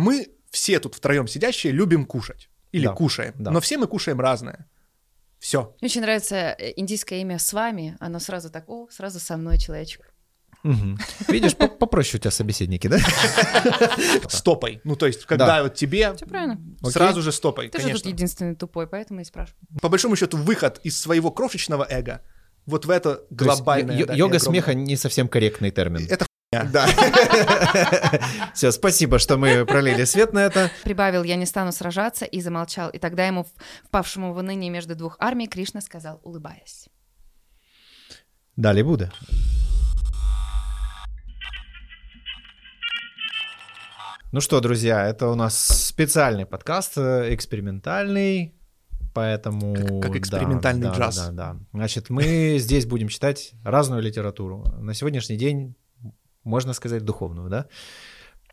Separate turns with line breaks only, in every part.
мы все тут втроем сидящие любим кушать. Или
Да,
кушаем.
да.
Но все мы кушаем разное. Все.
Мне очень нравится э, индийское имя с вами. Оно сразу так, о, сразу со мной человечек.
Мгм. Видишь, по- попроще у тебя собеседники, да?
Стопой. Ну, то есть, когда
Да.
вот тебе
Все правильно.
сразу же стопой,
Ты же тут
конечно.
единственный тупой, поэтому и спрашиваю.
По большому счету, выход из своего крошечного эго вот в это
есть
глобальное. да,
Йога
огромное.
смеха не совсем корректный термин.
Это
Да. Все, спасибо, что мы пролили свет на это.
Прибавил, я не стану сражаться, и замолчал. И тогда ему, впавшему в уныние между двух армий, Кришна сказал, улыбаясь.
Далее Будда. Ну что, друзья, это у нас специальный подкаст, э, экспериментальный, поэтому...
Как- как экспериментальный
да,
джаз.
Да, да, да. Значит, мы здесь будем читать разную литературу. На сегодняшний день, можно сказать, духовную, да?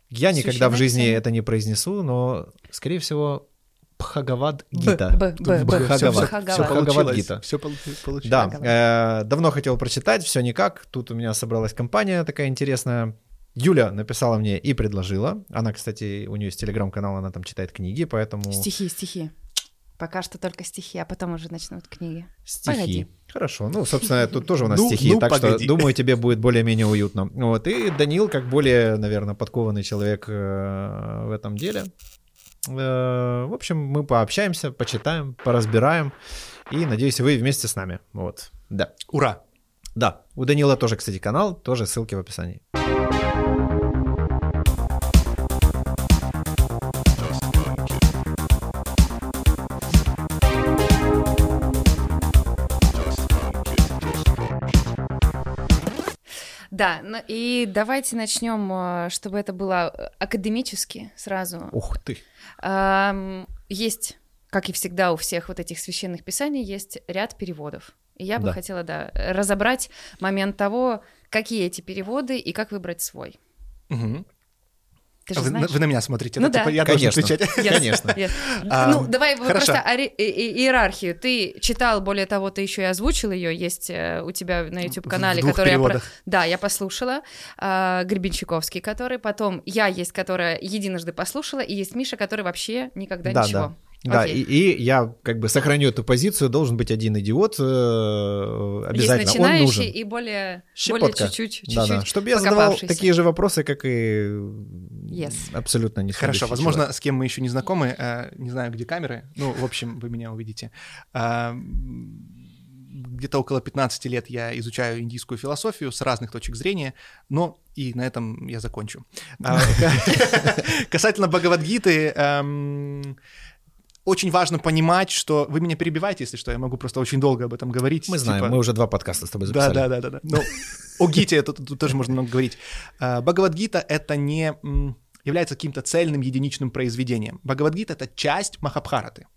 Я никогда в жизни это не произнесу, но, скорее всего, Пхагавад
Б,
Гита. Бхагавад.
Все,
Бхагавад.
Бхагавад Гита.
Все получилось.
Да, э, давно хотел прочитать, все никак. Тут у меня собралась компания такая интересная. Юля написала мне и предложила. Она, кстати, у нее есть телеграм-канал, она там читает книги, поэтому
Стихи, стихи. Пока что только стихи, а потом уже начнут книги.
стихи.
Погоди.
Хорошо, ну, собственно, тут тоже у нас
Ну,
стихи,
ну,
так
погоди.
что, думаю, тебе будет более-менее уютно. Вот, и Данил, как более, наверное, подкованный человек э, в этом деле. Э, В общем, мы пообщаемся, почитаем, поразбираем, и, надеюсь, вы вместе с нами. Вот, да.
Ура.
Да, у Данила тоже, кстати, канал, тоже ссылки в описании.
Да, ну и давайте начнем, э, чтобы это было э, академически сразу.
Ух ты.
Есть, как и всегда у всех вот этих священных писаний, есть ряд переводов. И я бы
Да.
хотела, да, разобрать момент того, какие эти переводы и как выбрать свой.
Мгм.
Ты же
Вы, на-
знаешь?
вы на меня смотрите,
Ну
да? Типа
да.
я должен
Конечно.
отвечать.
Yes,
Конечно.
yes.
А,
ну, давай
хорошо.
просто ори- и- и- иерархию. Ты читал, более того, ты еще и озвучил ее, есть э, у тебя на YouTube-канале, который я... про-
переводах.
Да, я послушала. а, Гребенщиковский, который потом... Я есть, которая единожды послушала, и есть Миша, который вообще никогда
Да,
ничего.
да. Да, и,
Окей.
и я как бы сохраню эту позицию, должен быть один идиот э, обязательно.
Есть
Он
начинающий
нужен.
и более, более
Щепотка.
чуть-чуть, чуть-чуть
Да-да. Чтобы я задавал такие же вопросы, как и
Yes.
абсолютно не
Хорошо, возможно,
человек.
с кем мы еще не знакомы, э, не знаю, где камеры, ну, в общем, вы меня увидите. М, Где-то около 15 лет я изучаю индийскую философию с разных точек зрения, но и на этом я закончу. А, Касательно Бхагавадгиты, эм, очень важно понимать, что... Вы меня перебиваете, если что, я могу просто очень долго об этом говорить.
Мы знаем,
типа-
мы уже два подкаста с тобой
да,
записали.
да, да, да, да. Ну, о Гите это тут тоже можно много говорить. А, Бхагавадгита это не является каким-то цельным единичным произведением. Бхагавадгита это часть Махабхараты.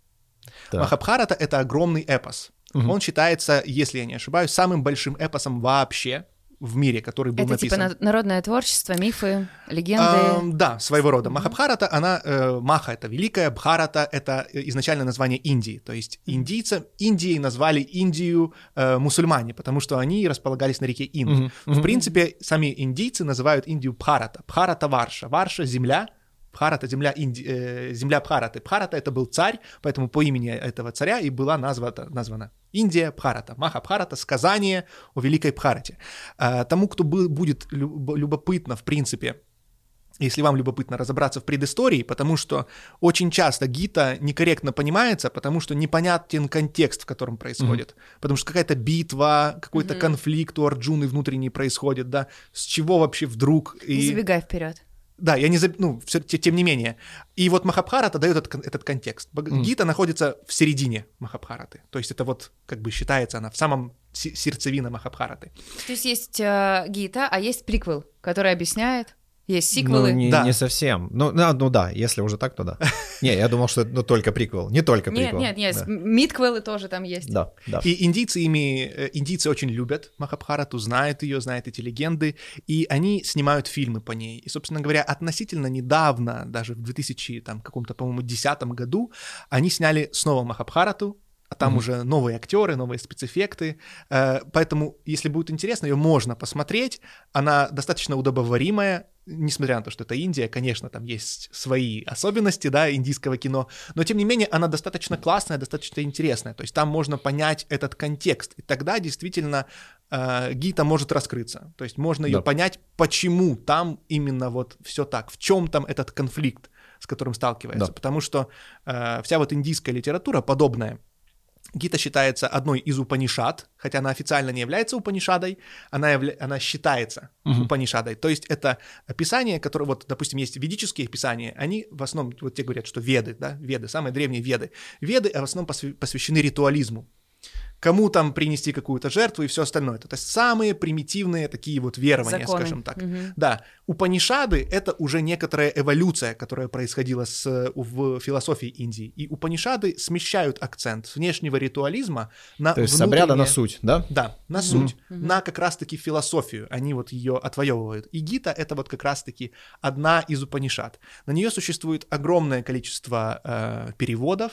Так.
Махабхарата это огромный эпос. Он считается, если я не ошибаюсь, самым большим эпосом вообще в мире, который был
Это типа
написан.
на- народное творчество, мифы, легенды.
Ам, да, своего рода. Махабхарата, она, э, Маха — это великая, Бхарата — это э, изначально название Индии. То есть индийца, Индией назвали Индию э, мусульмане, потому что они располагались на реке Инд.
Мгм,
В принципе, сами индийцы называют Индию Бхарата. Бхарата Варша. Варша — земля, Бхарата — земля, Инди... э, земля Бхараты. Бхарата — это был царь, поэтому по имени этого царя и была названа, названа Индия Бхарата. Маха Бхарата — сказание о великой Бхарате. А, тому, кто был, будет люб- любопытно, в принципе, если вам любопытно разобраться в предыстории, потому что очень часто гита некорректно понимается, потому что непонятен контекст, в котором происходит. Потому что какая-то битва, какой-то
Мгм.
конфликт у Арджуны внутренний происходит, да, с чего вообще вдруг...
Не
И...
забегай вперед.
Да, я не заб... ну, те- тем не менее. И вот Махабхарата дает этот, этот контекст.
Мгм.
Гита находится в середине Махабхараты. То есть это вот, как бы считается она в самом се- сердцевина Махабхараты.
То есть есть э, Гита, а есть приквел, который объясняет. Есть
Ну,
сиквелы.
не,
Да.
не совсем. Ну, ну да, если уже так, то да. Не, я думал, что это ну, только приквел. Не только
Нет,
приквел.
нет, нет,
Да.
мидквелы тоже там есть.
Да, да.
И индийцы ими, э, индийцы очень любят Махабхарату, знают ее, знают эти легенды, и они снимают фильмы по ней. И, собственно говоря, относительно недавно, даже в 2000 там, каком-то, по-моему, 10 году, они сняли снова Махабхарату, а там
Мгм.
уже новые актеры, новые спецэффекты. Э, Поэтому, если будет интересно, ее можно посмотреть. Она достаточно удобоваримая, несмотря на то, что это Индия, конечно, там есть свои особенности, да, индийского кино, но тем не менее она достаточно классная, достаточно интересная. То есть там можно понять этот контекст, и тогда действительно э, Гита может раскрыться. То есть можно ее
Да.
понять, почему там именно вот все так, в чем там этот конфликт, с которым сталкивается.
Да.
Потому что э, вся вот индийская литература подобная. Гита считается одной из Упанишад, хотя она официально не является Упанишадой, она, явля... она считается
Мгм.
Упанишадой. То есть это писания, которые, вот, допустим, есть ведические писания, они в основном, вот те говорят, что веды, да, веды, самые древние веды. Веды в основном посвя- посвящены ритуализму. Кому там принести какую-то жертву и все остальное. То есть самые примитивные такие вот верования,
Законы.
скажем так.
Мгм.
Да, Упанишады — это уже некоторая эволюция, которая происходила с, в философии Индии. И Упанишады смещают акцент с внешнего ритуализма на
То есть с обряда на суть, да?
Да, на суть,
Мгм.
на как раз-таки философию. Они вот ее отвоевывают. И Гита — это вот как раз-таки одна из Упанишад. На нее существует огромное количество э, переводов,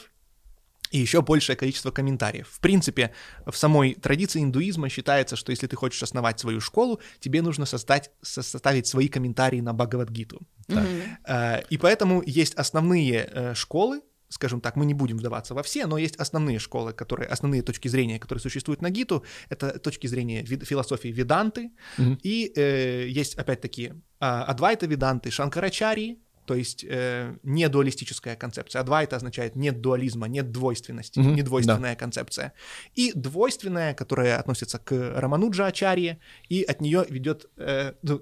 и еще большее количество комментариев. В принципе, в самой традиции индуизма считается, что если ты хочешь основать свою школу, тебе нужно создать, со- составить свои комментарии на Бхагавадгиту.
Так.
Мгм.
Э, И поэтому есть основные э, школы, скажем так, мы не будем вдаваться во все, но есть основные школы, которые, основные точки зрения, которые существуют на Гиту, это точки зрения вид- философии Веданты,
Мгм.
и э, есть опять-таки а, Адвайта Веданты, Шанкарачари, то есть э, не дуалистическая концепция. Адвайта означает нет дуализма, нет двойственности,
Мгм,
недвойственная концепция. И двойственная, которая относится к Рамануджа Ачарье, и от нее ведет э, ну,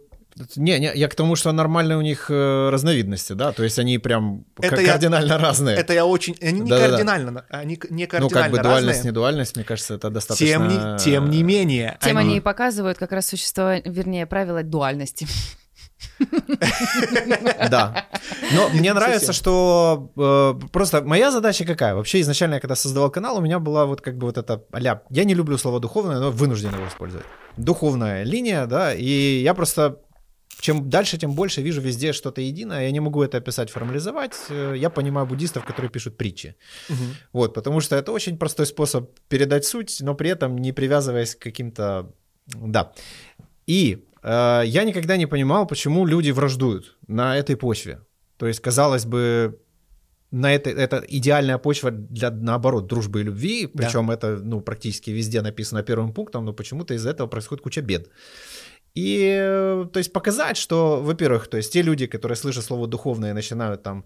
Не, не, я к тому, что нормальные у них э, разновидности, да, то есть они прям
Это
ка-
я-
кардинально разные.
Это я очень... Они не
Да-да-да.
кардинально, они к- не
ну,
кардинально
как бы
разные.
дуальность, не дуальность, мне кажется, это достаточно...
Тем не, тем не менее,
Тем
они-
они и показывают как раз существование, вернее, правила дуальности.
Да. Но мне
Не
нравится, что э, просто моя задача какая? Вообще изначально, когда создавал канал, у меня была вот как бы вот эта а я не люблю слово духовное, но вынужден его использовать. Духовная линия, да, и я просто чем дальше, тем больше вижу везде что-то единое. Я не могу это описать, формализовать. Э, Я понимаю буддистов, которые пишут притчи.
Мгм.
Вот, потому что это очень простой способ передать суть, но при этом не привязываясь к каким-то... Да. И я никогда не понимал, почему люди враждуют на этой почве. То есть, казалось бы, на это, это идеальная почва для, наоборот, дружбы и любви,
Да.
причем это, ну, практически везде написано первым пунктом, но почему-то из-за этого происходит куча бед. И, э, то есть, показать, что, во-первых, то есть, те люди, которые слышат слово «духовное» и начинают там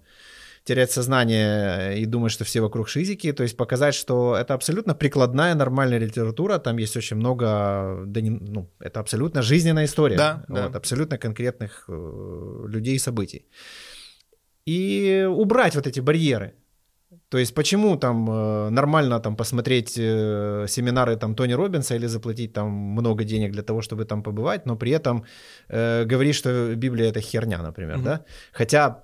терять сознание и думать, что все вокруг шизики, то есть показать, что это абсолютно прикладная, нормальная литература, там есть очень много, да не- ну, это абсолютно жизненная история,
Да, да.
вот, абсолютно конкретных э, людей и событий. И убрать вот эти барьеры. То есть почему там э, нормально там посмотреть э, семинары там Тони Робинса или заплатить там много денег для того, чтобы там побывать, но при этом э, говорить, что Библия это херня, например,
Мгм.
да? Хотя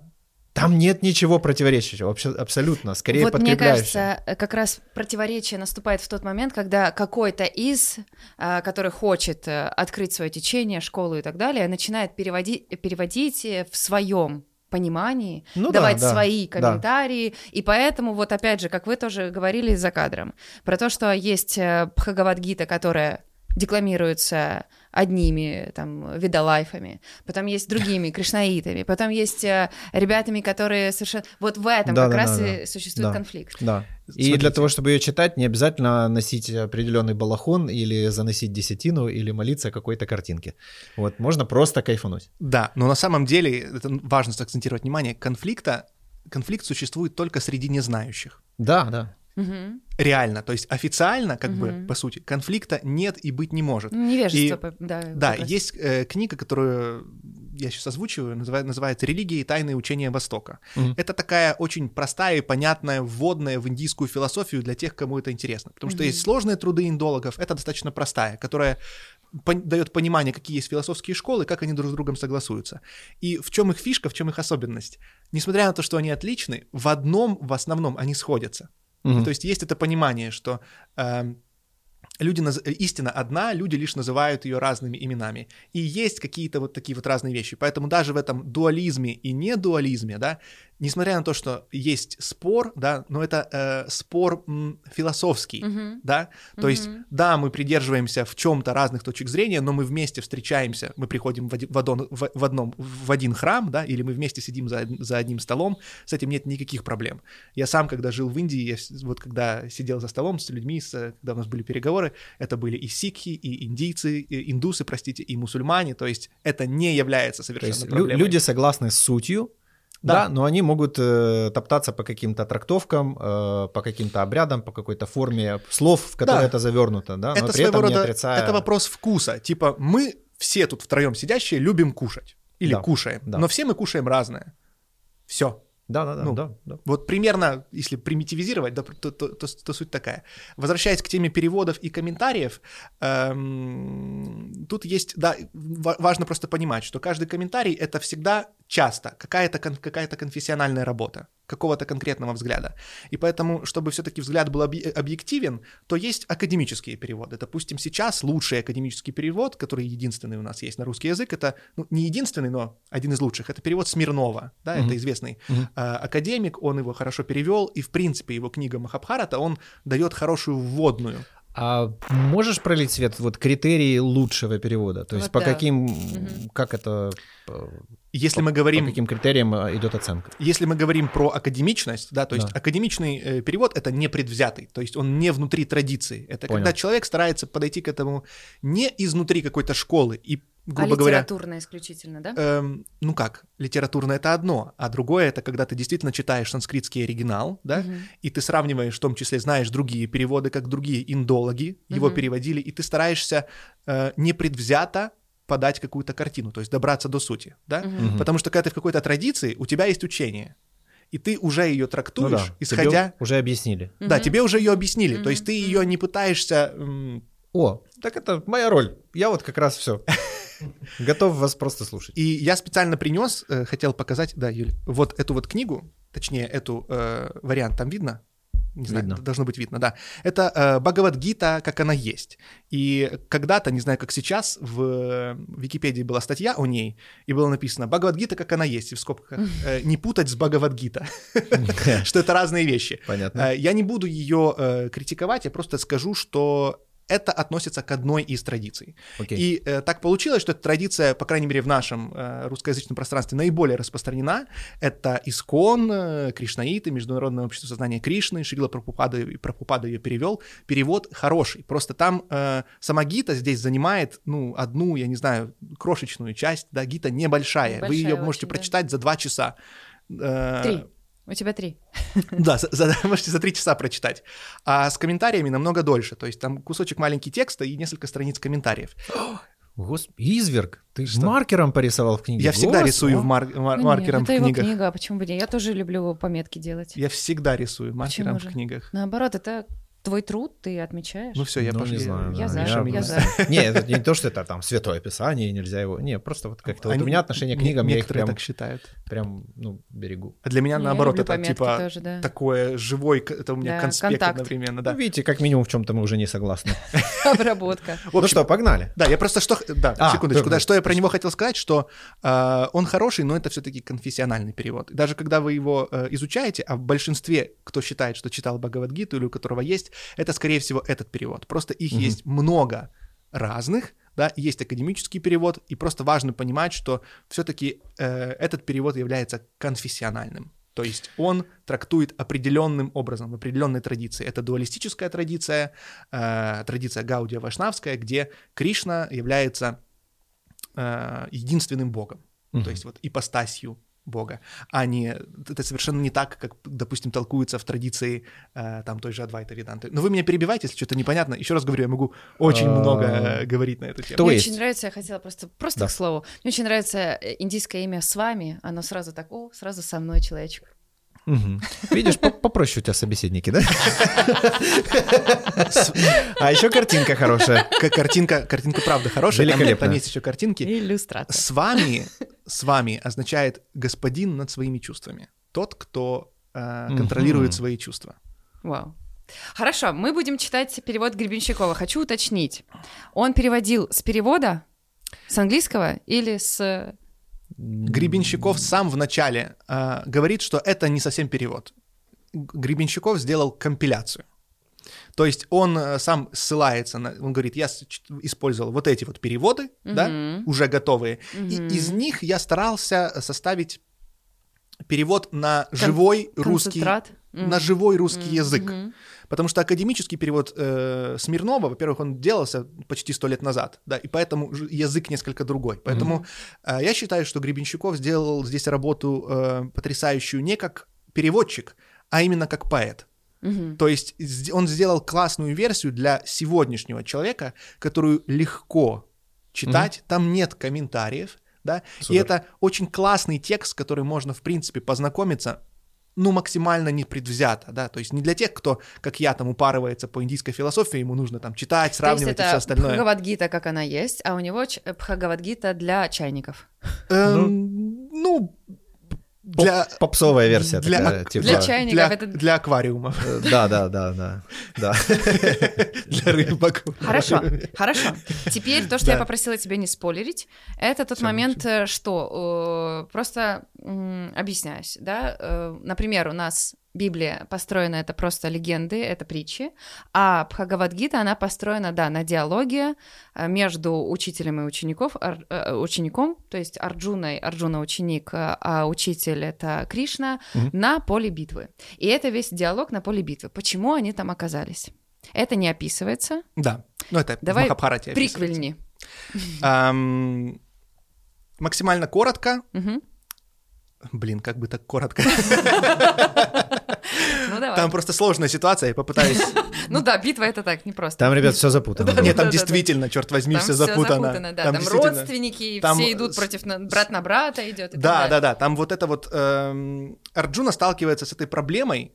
там нет ничего противоречащего, вообще абсолютно, скорее
вот мне кажется, как раз противоречие наступает в тот момент, когда какой-то из, а, который хочет э, открыть свое течение, школу и так далее, начинает переводить, переводить э, в своем понимании,
Ну да,
давать
да,
свои
да.
комментарии, и поэтому вот опять же, как вы тоже говорили за кадром, про то, что есть э, Бхагавадгита, которая декламируется одними там видолайфами, потом есть другими кришнаитами, потом есть э, ребятами, которые совершенно... Вот в этом
Да,
как
да,
раз
да,
и
да.
существует
Да.
конфликт.
Да. И
Смотрите.
для того, чтобы ее читать, не обязательно носить определенный балахон или заносить десятину или молиться какой-то картинке. Вот, можно просто кайфануть.
Да, но на самом деле, это важно акцентировать внимание, конфликта, конфликт существует только среди незнающих.
Да, да.
Мгм.
Реально, то есть официально, как бы,
Мгм.
по сути, конфликта нет и быть не может.
Невежество,
И-
да.
Да,
раз.
есть э, книга, которую я сейчас озвучиваю, называ- называется «Религия и тайные учения Востока».
Мгм.
Это такая очень простая и понятная, вводная в индийскую философию для тех, кому это интересно. Потому что
Мгм.
есть сложные труды индологов, это достаточно простая, которая дает понимание, какие есть философские школы, как они друг с другом согласуются. И в чем их фишка, в чем их особенность. Несмотря на то, что они отличны, в одном, в основном, они сходятся.
Мгм.
То есть есть это понимание, что эм, люди наз- э, истина одна, люди лишь называют ее разными именами. И есть какие-то вот такие вот разные вещи. Поэтому даже в этом дуализме и недуализме, да, несмотря на то, что есть спор, да, но это э, спор м, философский,
Мгм.
да, то есть,
Мгм.
да, мы придерживаемся в чем-то разных точек зрения, но мы вместе встречаемся, мы приходим в один, в одон- в- в одном, в один храм, да, или мы вместе сидим за, за одним столом, с этим нет никаких проблем. Я сам, когда жил в Индии, я вот когда сидел за столом с людьми, с, когда у нас были переговоры, это были и сикхи, и индийцы, и индусы, простите, и мусульмане, то есть это не является
То
совершенно
есть лю-
проблемой.
люди согласны с сутью, да,
Да.
но они могут э, топтаться по каким-то трактовкам, э, по каким-то обрядам, по какой-то форме слов, в которые
Да.
это завернуто, да, но
это
при этом не
рода,
отрицая...
это вопрос вкуса. Типа мы все тут втроем сидящие любим кушать или
Да,
кушаем,
да.
но все мы кушаем разное. Все.
Да, да, да,
Ну,
да, да.
Вот примерно, если примитивизировать, да, то, то- то- то суть такая. Возвращаясь к теме переводов и комментариев, эм, тут есть, да, ва- важно просто понимать, что каждый комментарий — это всегда часто какая-то, кон- какая-то конфессиональная работа какого-то конкретного взгляда. И поэтому, чтобы все-таки взгляд был объ- объективен, то есть академические переводы. Допустим, сейчас лучший академический перевод, который единственный у нас есть на русский язык, это ну, не единственный, но один из лучших, это перевод Смирнова, да,
Мгм.
это известный
Мгм.
э, академик, он его хорошо перевел, и в принципе его книга Махабхарата, он дает хорошую вводную.
А можешь пролить свет вот критерии лучшего перевода? То есть
Вот
по
да.
каким,
Мгм.
как это, э,
Если мы
по
говорим,
каким критериям э, идет оценка?
если мы говорим про академичность, да, то есть
Да.
академичный э, перевод это не предвзятый, то есть он не внутри традиции. Это
Понял.
когда человек старается подойти к этому не изнутри какой-то школы и,
А
грубо говоря,
литературно исключительно, да?
эм, ну как, литературно это одно, а другое это когда ты действительно читаешь санскритский оригинал, да,
Мгм.
и ты сравниваешь, в том числе знаешь другие переводы, как другие индологи его
Мгм.
переводили, и ты стараешься э, непредвзято подать какую-то картину, то есть добраться до сути, да?
Мгм.
Потому что когда ты в какой-то традиции, у тебя есть учение, и ты уже ее
Ну
трактуешь,
да, тебе
исходя...
уже объяснили.
Да, тебе уже ее объяснили, то
Мгм.
есть ты ее не пытаешься...
О, так это моя роль. Я вот как раз все. Готов вас просто слушать.
И я специально принес, э, хотел показать, да, Юль, вот эту вот книгу, точнее, эту э, вариант там видно? Не знаю,
Видно.
должно быть видно, да. Это э, Бхагавадгита, как она есть. И когда-то, не знаю, как сейчас, в э, Википедии была статья о ней, и было написано «Бхагавадгита, как она есть», и в скобках э, «не путать с Бхагавадгита», что это разные вещи.
Понятно.
Э, Я не буду ее критиковать, я просто скажу, что это относится к одной из традиций.
Окей.
И э, так получилось, что эта традиция, по крайней мере, в нашем э, русскоязычном пространстве наиболее распространена. Это Искон, э, Кришнаиты, Международное общество сознания Кришны, Шрила Прабхупада, Прабхупада ее перевел. Перевод хороший. Просто там э, сама гита здесь занимает, ну, одну, я не знаю, крошечную часть, да, гита небольшая. Вы
Небольшая
ее можете
очень, да.
прочитать за два часа. Э,
Три. У тебя три.
да, за, за- можете за три часа прочитать. А с комментариями намного дольше. То есть там кусочек маленький текста и несколько страниц комментариев.
Гос... Изверг, ты
Что?
маркером порисовал в книге.
Я всегда
Гос-
рисую в мар- мар-
Ну
маркером
нет, это
в
его
книгах.
книга, а почему бы нет? Я тоже люблю пометки делать.
Я всегда рисую маркером
же?
в книгах.
Наоборот, это твой труд, ты отмечаешь.
Ну все, я
ну,
пошли.
не знаю,
Я
да,
за, я
меня-
за.
Не, это не то, что это там святое писание, нельзя его. Не, просто вот как-то вот у меня отношение к книгам, я их
Некоторые
прям,
так считают.
прям, ну, берегу.
А для меня
Я
наоборот это типа
тоже, да.
такое живой, это у меня
Да,
конспект
контакт.
одновременно,
Ну,
да.
видите, как минимум в чем-то мы уже не согласны.
Обработка.
Ну что, погнали.
Да, я просто что... Да,
А,
секундочку.
да,
Да, что я про него хотел сказать, что э, он хороший, но это все-таки конфессиональный перевод. Даже когда вы его э, изучаете, а в большинстве, кто считает, что читал Бхагавадгиту или у которого есть, это, скорее всего, этот перевод. Просто их
Мгм.
есть много разных, да, есть академический перевод, и просто важно понимать, что все-таки этот перевод является конфессиональным. То есть он трактует определенным образом, в определенной традиции. Это дуалистическая традиция, э, традиция Гаудия Вашнавская, где Кришна является э, единственным богом,
Мгм.
то есть вот ипостасью бога, а не это совершенно не так, как, допустим, толкуется в традиции э, там той же Адвайта Веданты. Но вы меня перебиваете, если что-то непонятно. Еще раз говорю, я могу очень
А,
много э, говорить на эту тему.
То
Мне
есть-
очень нравится, я хотела просто, просто
Да.
к слову, мне очень нравится э, индийское имя с вами, оно сразу так, о, сразу со мной человечек.
Видишь, по- попроще у тебя собеседники, да? А еще картинка хорошая.
Картинка, картинка правда хорошая, там,
Великолепно.
там есть еще картинки.
Иллюстрация.
С вами, с вами означает господин над своими чувствами. Тот, кто э, контролирует свои чувства.
Вау. Хорошо, мы будем читать перевод Гребенщикова. Хочу уточнить. Он переводил с перевода, с английского или с
Гребенщиков сам в начале э, говорит, что это не совсем перевод. Гребенщиков сделал компиляцию. То есть он э, сам ссылается на, он говорит, я использовал вот эти вот переводы, да,
Мгм.
уже готовые, и
Мгм.
из них я старался составить перевод на живой русский.
М.
на живой русский
М,
язык.
мгм.
Потому что академический перевод э, Смирнова, во-первых, он делался почти сто лет назад, да, и поэтому язык несколько другой. Поэтому э, я считаю, что Гребенщиков сделал здесь работу э, потрясающую не как переводчик, а именно как поэт.
Мгм.
То есть он сделал классную версию для сегодняшнего человека, которую легко читать, там нет комментариев, да, и
Супер.
это очень классный текст, с которым можно, в принципе, познакомиться, ну, максимально непредвзято, да, то есть не для тех, кто, как я, там, упарывается по индийской философии, ему нужно там читать,
То
сравнивать и все остальное.
Бхагавадгита, как она есть, а у него Бхагавадгита для чайников.
Эм, ну, для...
Поп- попсовая версия
для,
такая,
ак-
типа.
Для чайников
для,
это-
для аквариумов,
Э, Да, да, да, да, да.
для рыбок.
Хорошо, хорошо. Теперь то, что я попросила тебя не спойлерить, это тот
Всё,
момент, э, что э, просто м, объясняюсь, да. э, Например, у нас Библия построена это просто легенды, это притчи, а Бхагавадгита она построена, да, на диалоге э, между учителем и учеников, ар- э, учеником, то есть Арджуной, Арджуна ученик, э, а учитель это Кришна
Мгм.
на поле битвы. И это весь диалог на поле битвы. Почему они там оказались? Это не описывается.
Да, ну это
Давай
в Махабхарате.
Приквельни.
Ам, максимально коротко.
Мгм.
Блин, как бы так коротко.
Ну давай.
Там просто сложная ситуация, я попытаюсь...
Ну да, битва это так, не просто.
Там, ребят, все запутано.
Да,
Нет, там
да, да.
действительно, черт возьми, все запутано.
да. Там, родственники, все идут против брат на брата идет.
Да, да, да, там вот это вот... эм, Арджуна сталкивается с этой проблемой,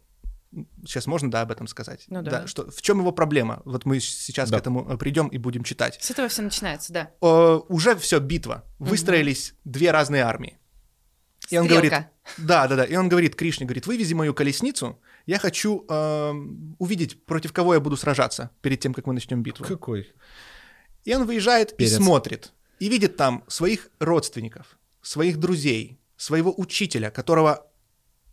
сейчас можно, да, об этом сказать?
Ну да.
что, в чем его проблема? Вот мы сейчас
Да.
к этому э, придем и будем читать.
С этого все начинается, да.
Э, уже все, битва. Выстроились две разные армии. И он говорит, да, да, да. И он говорит Кришне, говорит, вывези мою колесницу, я хочу эм, увидеть, против кого я буду сражаться перед тем, как мы начнем битву.
Какой?
И он выезжает
Перец.
и смотрит, и видит там своих родственников, своих друзей, своего учителя, которого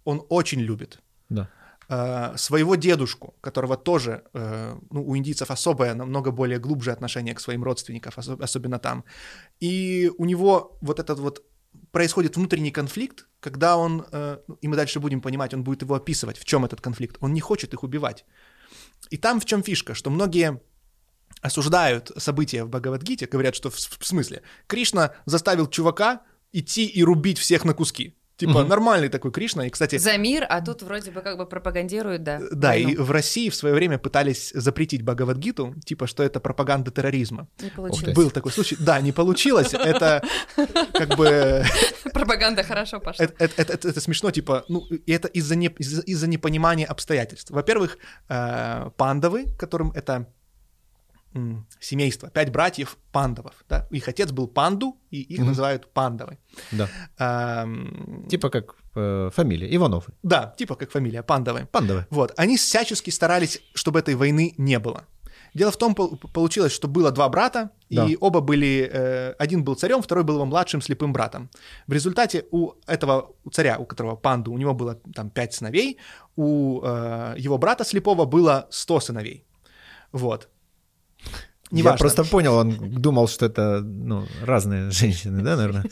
он очень любит,
Да.
э, своего дедушку, которого тоже, э, ну, у индийцев особое, намного более глубже отношение к своим родственникам, осо- особенно там. И у него вот этот вот происходит внутренний конфликт, когда он, э, ну, и мы дальше будем понимать, он будет его описывать, в чем этот конфликт. Он не хочет их убивать. И там в чем фишка, что многие осуждают события в Бхагавадгите, говорят, что в, в смысле, Кришна заставил чувака идти и рубить всех на куски. Типа
Мгм.
нормальный такой Кришна, и, кстати,
За мир, а тут вроде бы как бы пропагандируют, да.
да, и
войну.
в России в свое время пытались запретить Бхагавадгиту, типа, что это пропаганда терроризма.
Не получилось.
Был такой случай. Да, не получилось. Это как бы...
Пропаганда хорошо пошла.
Это, смешно, типа, ну, это из-за не- из-за из-за непонимания обстоятельств. Во-первых, э, пандавы, которым это семейство, пять братьев пандавов, да, их отец был панду, и их
Мгм.
называют пандавы.
Да.
Эм,
Типа как э, фамилия. Ивановы.
Да, типа как фамилия, пандавы.
Пандовы.
Вот, они всячески старались, чтобы этой войны не было. Дело в том, пол- получилось, что было два брата,
Да.
и оба были, э, один был царем, второй был его младшим слепым братом. В результате у этого у царя, у которого панду, у него было там пять сыновей, у э, его брата слепого было сто сыновей. Вот.
Я
Неважно.
просто понял, он думал, что это ну, разные женщины, да, наверное?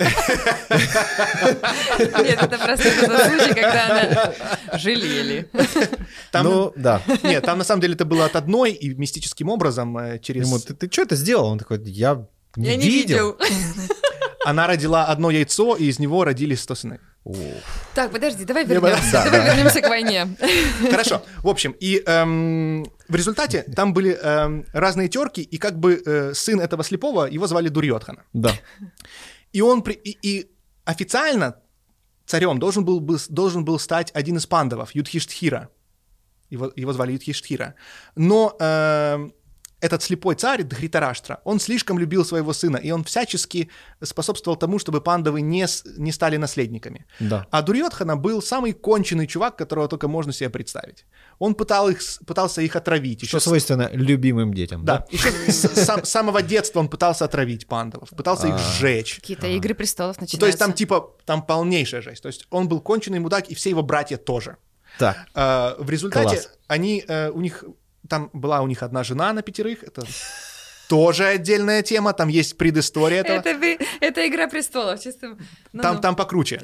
Нет, это просто тот случай, когда она жалели.
Там,
Ну, да.
Нет, там на самом деле это было от одной, и мистическим образом э, через...
Ему, ты, что это сделал? Он такой, я не,
Я не видел.
Она родила одно яйцо, и из него родились сто сыновей.
Так, подожди, давай вернемся.
Да,
Давай
да.
вернемся к войне.
Хорошо. В общем, и эм, в результате там были эм, разные терки, и как бы э, сын этого слепого, его звали Дурьотхана.
Да.
И он при- и, и официально царем должен был, бы- должен был стать один из пандавов, Юдхиштхира. Его, его звали Юдхиштхира. Но эм, этот слепой царь Дхритараштра, он слишком любил своего сына, и он всячески способствовал тому, чтобы пандавы не, не стали наследниками.
Да.
А Дурьотхана был самый конченый чувак, которого только можно себе представить. Он пытал их, пытался их отравить.
Что
Еще с-
свойственно любимым детям.
да, еще с самого детства он пытался отравить пандавов, пытался их
А.
сжечь.
Какие-то игры престолов начинаются.
То есть там типа, там полнейшая жесть. То есть он был конченый мудак, и все его братья тоже.
Так.
А, в результате
Класс.
они, э, у них, там была у них одна жена на пятерых, это тоже отдельная тема, там есть предыстория этого.
Это, вы- это игра престолов, чисто. ну,
Там,
ну.
там покруче.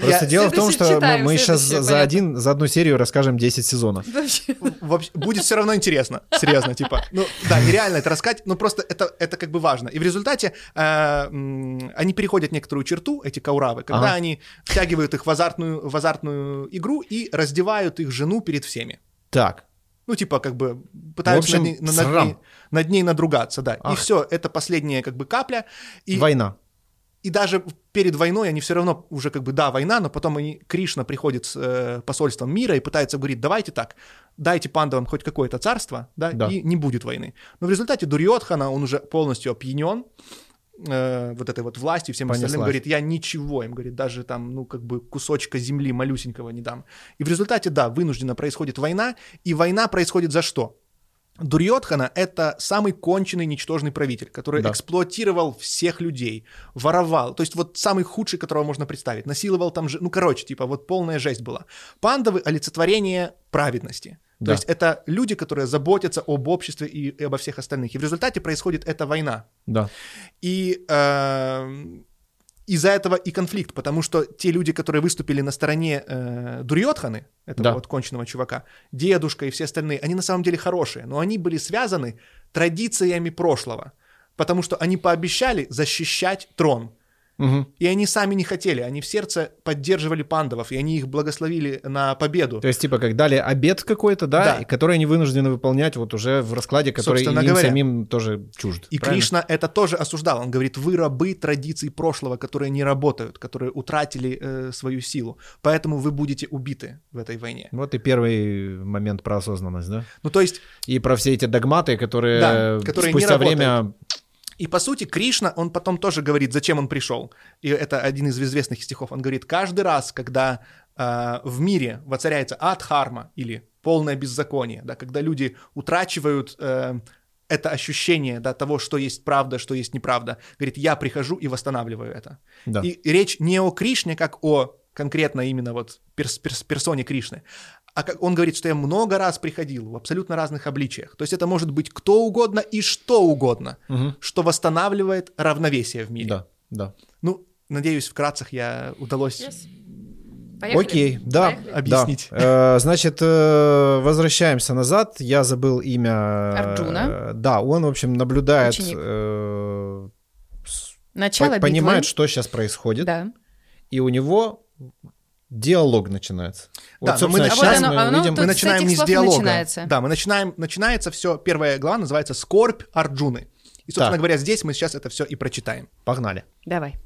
Просто дело в том, что мы, сейчас за, один, за одну серию расскажем 10 сезонов.
Будет все равно интересно, серьезно, типа. Ну, да, нереально это рассказать, но просто это, это как бы важно. И в результате э, они переходят некоторую черту, эти кауравы, когда они втягивают их в азартную, в азартную игру и раздевают их жену перед всеми.
Так.
Ну, типа, как бы пытаются
В общем,
над, ней, над
срам.
ней- над ней надругаться, да. И
Ах.
все, это последняя как бы капля. И,
Война.
и даже перед войной они все равно уже как бы, да, война, но потом они, Кришна приходит с э, посольством мира и пытается говорить, давайте так, дайте пандавам хоть какое-то царство, да,
Да.
и не будет войны. Но в результате Дурьотхана, он уже полностью опьянен э, вот этой вот властью, всем остальным,
Понеслась.
говорит, я ничего, им говорит, даже там, ну, как бы кусочка земли малюсенького не дам. И в результате, да, вынужденно происходит война, и война происходит за что? Дурьотхана — это самый конченый, ничтожный правитель, который
Да.
эксплуатировал всех людей, воровал. То есть вот самый худший, которого можно представить. Насиловал там же... Ну, короче, типа вот полная жесть была. Пандавы — олицетворение праведности.
Да.
То есть это люди, которые заботятся об обществе и, и обо всех остальных. И в результате происходит эта война.
Да.
И эм, из-за этого и конфликт, потому что те люди, которые выступили на стороне э, Дурьотханы, этого
Да.
вот конченного чувака, дедушка и все остальные, они на самом деле хорошие, но они были связаны традициями прошлого, потому что они пообещали защищать трон.
Мгм.
И они сами не хотели, они в сердце поддерживали пандавов, и они их благословили на победу.
То есть, типа, как дали обед какой-то, да,
Да.
который они вынуждены выполнять вот уже в раскладе, который
Собственно
им
говоря.
самим тоже чужд.
И
правильно?
Кришна это тоже осуждал. Он говорит, вы рабы традиций прошлого, которые не работают, которые утратили э, свою силу. Поэтому вы будете убиты в этой войне.
Вот и первый момент про осознанность, да?
Ну, то есть,
И про все эти догматы, которые,
Да, которые
спустя время...
и по сути, Кришна, он потом тоже говорит, зачем он пришел. И это один из известных стихов. Он говорит, каждый раз, когда э, в мире воцаряется адхарма или полное беззаконие, да, когда люди утрачивают э, это ощущение да, того, что есть правда, что есть неправда, говорит, я прихожу и восстанавливаю это.
Да.
И речь не о Кришне, как о конкретно именно вот перс- перс- персоне Кришны, а как он говорит, что я много раз приходил в абсолютно разных обличиях. То есть это может быть кто угодно и что угодно,
Мгм.
что восстанавливает равновесие в мире.
Да, да.
Ну, надеюсь, вкратце я удалось
Поехали?
Окей, да.
Поехали?
объяснить.
Да. Э, Значит, э, возвращаемся назад. Я забыл имя. э,
Арджуна.
Да, он, в общем, наблюдает, э,
Начало
по- понимает,
битвы.
что сейчас происходит,
Да.
и у него диалог начинается.
Да,
вот,
мы
А вот оно-
мы
оно
видим...
тут
Мы начинаем не с диалога.
начинается.
Да, мы начинаем, начинается все, первая глава называется «Скорбь Арджуны». И, собственно
Так.
говоря, здесь мы сейчас это все и прочитаем.
Погнали.
Давай.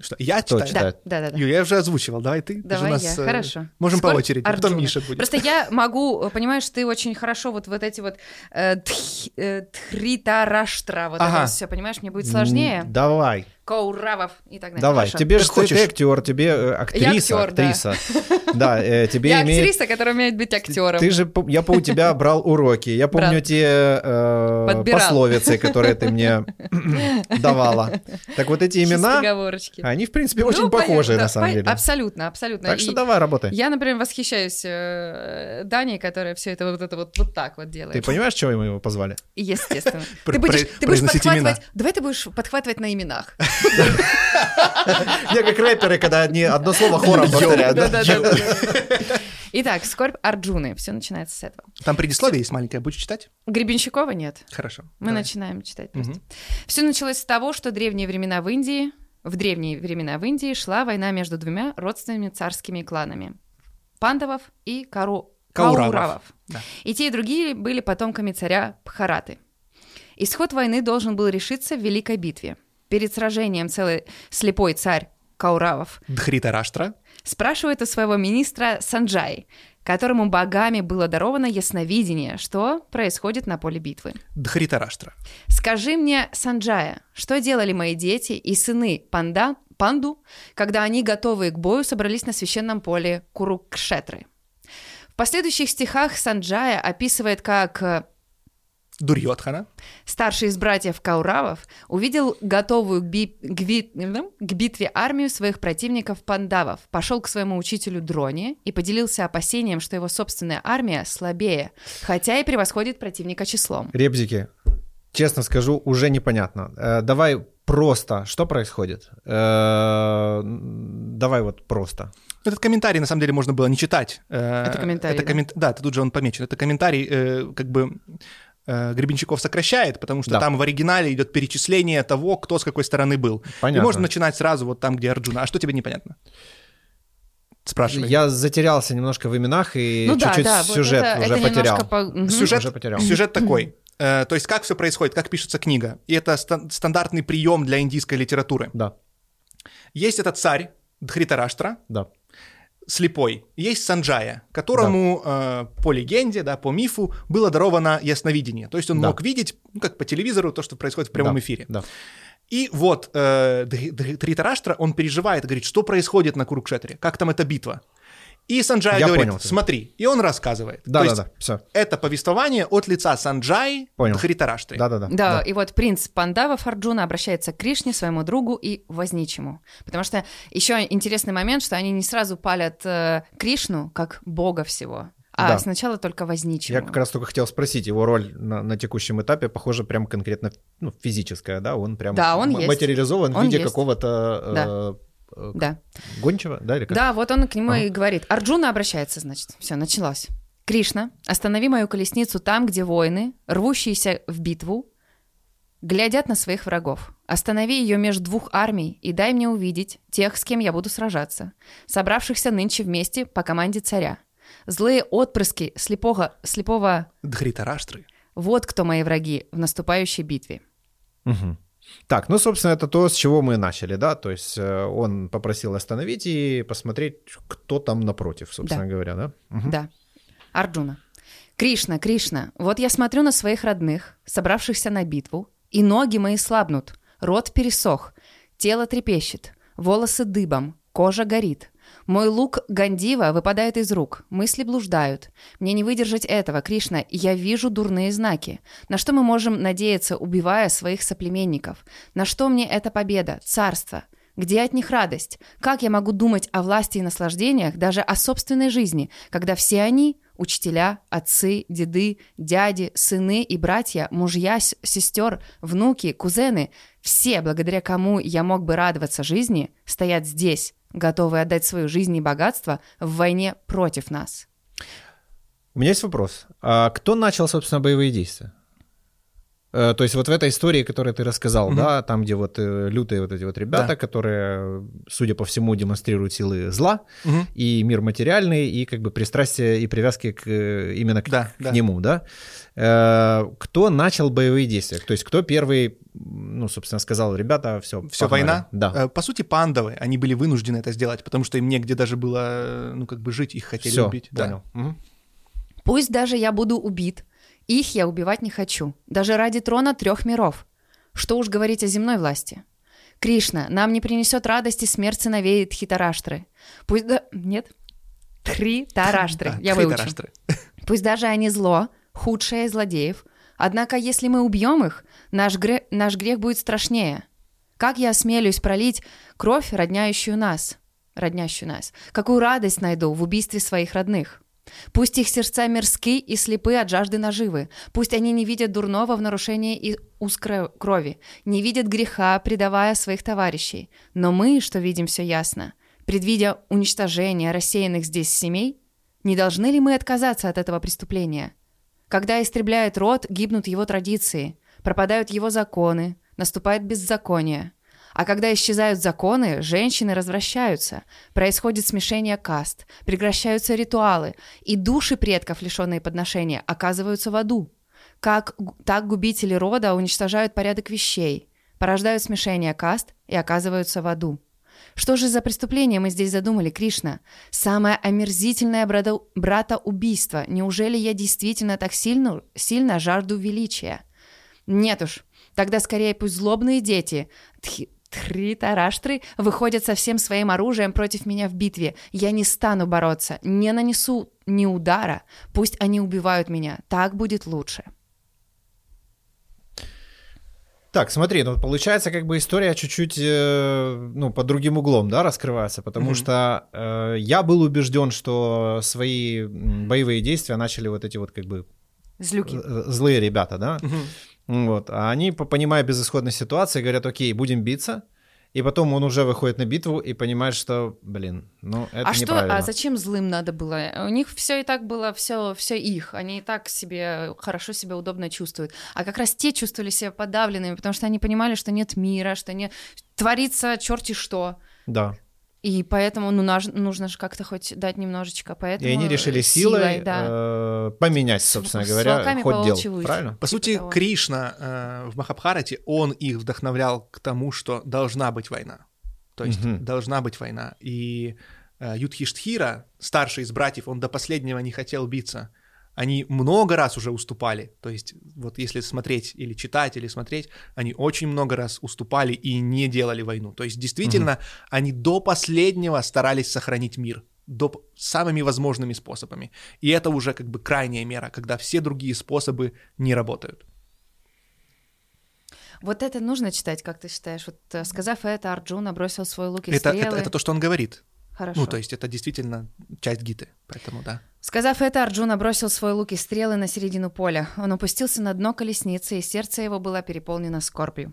Что, я
Кто
читаю?
читает?
Да, да, да.
Юля, я уже озвучивал, давай ты. Ты
Давай
у нас,
я,
э,
хорошо.
Можем по
Скорбь
очереди, потом
Арджуны.
Миша будет.
Просто я могу, понимаешь, ты очень хорошо вот, вот эти вот э, тх- э, тхритараштра, вот
Ага.
это все, понимаешь, мне будет сложнее.
М, Давай,
Кауравов и так далее.
давай.
Хорошо.
Тебе
Как
же ты,
хочешь.
актер, тебе э, актриса,
актер, да.
актриса. Да, э, тебе
Я
имеет...
актриса, которая умеет быть актером.
Ты же, я по у тебя брал уроки. Я помню
Брал.
те э, пословицы, которые ты мне давала. Так вот эти имена, они, в принципе,
Ну,
очень
понятно,
похожи,
да,
на самом деле.
Абсолютно, абсолютно.
Так что
И
давай, работай.
Я, например, восхищаюсь э, Даней, которая все это вот это вот, вот так вот делает.
Ты понимаешь, чего мы его позвали?
Естественно. Ты будешь, ты подхватывать.
имена.
Давай ты будешь подхватывать на именах.
Я как рэперы, когда одни одно слово хором повторяют.
Итак, скорбь Арджуны. Все начинается с этого.
Там предисловие есть маленькое, будешь читать?
Гребенщикова нет.
Хорошо.
Мы начинаем читать просто. Все началось с того, что древние времена в Индии, в древние времена в Индии шла война между двумя родственными царскими кланами пандавов и кару...
Кауравов.
кауравов.
Да.
И те, и другие были потомками царя Бхараты. Исход войны должен был решиться в великой битве. Перед сражением целый слепой царь Кауравов
Дхритараштра.
спрашивает у своего министра Санджай, которому богами было даровано ясновидение, что происходит на поле битвы.
Дхритараштра.
Скажи мне, Санджая, что делали мои дети и сыны панда, панду, когда они, готовые к бою, собрались на священном поле Курукшетры? В последующих стихах Санджая описывает, как э,
Дурьотхана.
Старший из братьев Кауравов увидел готовую к, би- к к битве армию своих противников пандавов, пошел к своему учителю Дроне и поделился опасением, что его собственная армия слабее, хотя и превосходит противника числом.
Ребзики, честно скажу, уже непонятно. Э, давай просто, что происходит? Э, давай вот просто.
Этот комментарий, на самом деле, можно было не читать. Э,
Это комментарий,
Это
да?
коммен- да, тут же он помечен. Это комментарий, э, как бы, Гребенщиков сокращает, потому что
Да.
там в оригинале идет перечисление того, кто с какой стороны был.
Понятно.
И можно начинать сразу вот там, где Арджуна. А что тебе непонятно? Спрашивай.
Я затерялся немножко в именах и
ну
чуть-чуть
да,
сюжет
это,
уже
это
потерял.
по-.
Сюжет,
Уже потерял.
сюжет такой. Э, то есть как все происходит, как пишется книга. И это стан- стандартный прием для индийской литературы.
Да,
Есть этот царь Дхритараштра,
да.
Слепой. Есть Санджая, которому э, по легенде, да, по мифу было даровано ясновидение. То есть он
Да.
мог видеть, ну, как по телевизору, то, что происходит в прямом
да,
эфире.
Да.
И вот э, Дхритараштра, он переживает, говорит, что происходит на Курукшетре, как там эта битва. И Санджая
Я
говорит,
понял
смотри, и он рассказывает.
Да,
То
да,
есть
да, все.
Это повествование от лица Санджаи
Понял.
Дхритараштры.
Да, да, да.
Да, и вот принц Пандавов Арджуна обращается к Кришне, своему другу и возничему. Потому что еще интересный момент, что они не сразу палят э, Кришну как бога всего, а
Да.
сначала только возничему.
Я как раз только хотел спросить, его роль на, на текущем этапе, похоже, прям конкретно ну, физическая, да? Он прям
Да, он
м-
есть.
материализован в
Он
виде
есть.
какого-то э, э,
Да.
гончего, да? Или как?
Да, вот он к нему
Ага.
и говорит. Арджуна обращается, значит. Все, началось. Кришна, останови мою колесницу там, где воины, рвущиеся в битву, глядят на своих врагов. Останови ее между двух армий и дай мне увидеть тех, с кем я буду сражаться, собравшихся нынче вместе по команде царя. Злые отпрыски слепого, слепого
Дхритараштры.
вот кто мои враги в наступающей битве.
Мгм. Так, ну, собственно, это то, с чего мы начали, да, то есть э, он попросил остановить и посмотреть, кто там напротив, собственно говоря, да? Мгм.
Да. Арджуна. Кришна, Кришна, вот я смотрю на своих родных, собравшихся на битву, и ноги мои слабнут, рот пересох, тело трепещет, волосы дыбом, кожа горит. Мой лук Гандива выпадает из рук, мысли блуждают. Мне не выдержать этого, Кришна, я вижу дурные знаки. На что мы можем надеяться, убивая своих соплеменников? На что мне эта победа, царство? Где от них радость? Как я могу думать о власти и наслаждениях, даже о собственной жизни, когда все они – учителя, отцы, деды, дяди, сыны и братья, мужья, сестер, внуки, кузены – все, благодаря кому я мог бы радоваться жизни, стоят здесь, готовые отдать свою жизнь и богатство в войне против нас.
У меня есть вопрос. А кто начал, собственно, боевые действия? Э, То есть вот в этой истории, которую ты рассказал,
Мгм.
да, там, где вот э, лютые вот эти вот ребята,
Да.
которые, судя по всему, демонстрируют силы зла,
Мгм.
и мир материальный, и как бы пристрастие и привязки к, э, именно к,
Да,
к
да.
нему, да? Э, Кто начал боевые действия? То есть кто первый, ну, собственно, сказал, ребята, все,
Все, война?
Да.
По сути, пандавы, они были вынуждены это сделать, потому что им негде даже было, ну, как бы жить, их хотели
Все,
убить. Да.
понял. Мгм.
Пусть даже я буду убит, их я убивать не хочу, даже ради трона трех миров. Что уж говорить о земной власти. Кришна, нам не принесет радости смерть сыновей Тхитараштры. Пусть да... Нет? Тритараштры.
Да,
я выучу. Пусть даже они зло, худшее из злодеев. Однако, если мы убьем их, наш, гре- наш грех будет страшнее. Как я осмелюсь пролить кровь, родняющую нас? Роднящую нас. Какую радость найду в убийстве своих родных? Пусть их сердца мирски и слепы от жажды наживы. Пусть они не видят дурного в нарушении и узкой крови, не видят греха, предавая своих товарищей. Но мы, что видим все ясно, предвидя уничтожение рассеянных здесь семей, не должны ли мы отказаться от этого преступления? Когда истребляет род, гибнут его традиции, пропадают его законы, наступает беззаконие. А когда исчезают законы, женщины развращаются, происходит смешение каст, прекращаются ритуалы, и души предков, лишенные подношения, оказываются в аду. Как, так губители рода уничтожают порядок вещей, порождают смешение каст и оказываются в аду. Что же за преступление мы здесь задумали, Кришна? Самое омерзительное брата- братоубийство. Неужели я действительно так сильно, сильно жажду величия? Нет уж. Тогда скорее пусть злобные дети, тхи- Тхритараштры выходят со всем своим оружием против меня в битве. Я не стану бороться, не нанесу ни удара. Пусть они убивают меня, так будет лучше.
Так, смотри, ну получается, как бы история чуть-чуть, э, ну, под другим углом, да, раскрывается, потому
Мгм.
что э, я был убежден, что свои боевые действия начали вот эти вот как бы
Злюки.
э, злые ребята, да,
Мгм.
Вот, а они, по- понимая безысходность ситуации, говорят, окей, будем биться, и потом он уже выходит на битву и понимает, что, блин, ну, это
а что,
неправильно.
а зачем злым надо было? У них все и так было, все, все их. Они и так себе хорошо себя удобно чувствуют. А как раз те чувствовали себя подавленными, потому что они понимали, что нет мира, что не творится черти что.
Да,
И поэтому ну, нужно же как-то хоть дать немножечко. Поэтому
и они решили силой,
да.
э, поменять, собственно
с
говоря, ход дел, правильно?
По
Типа
сути,
того.
Кришна э, в Махабхарате, он их вдохновлял к тому, что должна быть война. То есть
Мгм.
должна быть война. И э, Юдхиштхира, старший из братьев, он до последнего не хотел биться. Они много раз уже уступали. То есть вот если смотреть или читать, или смотреть, они очень много раз уступали и не делали войну. То есть действительно они до последнего старались сохранить мир до, самыми возможными способами. И это уже как бы крайняя мера, когда все другие способы не работают.
Вот это нужно читать, как ты считаешь? Вот э, сказав это, Арджуна бросил свой лук и
Это,
стрелы.
это, это то, что он говорит.
Хорошо.
Ну, то есть это действительно часть гиты, поэтому да.
Сказав это, Арджуна бросил свой лук и стрелы на середину поля. Он опустился на дно колесницы, и сердце его было переполнено скорбью.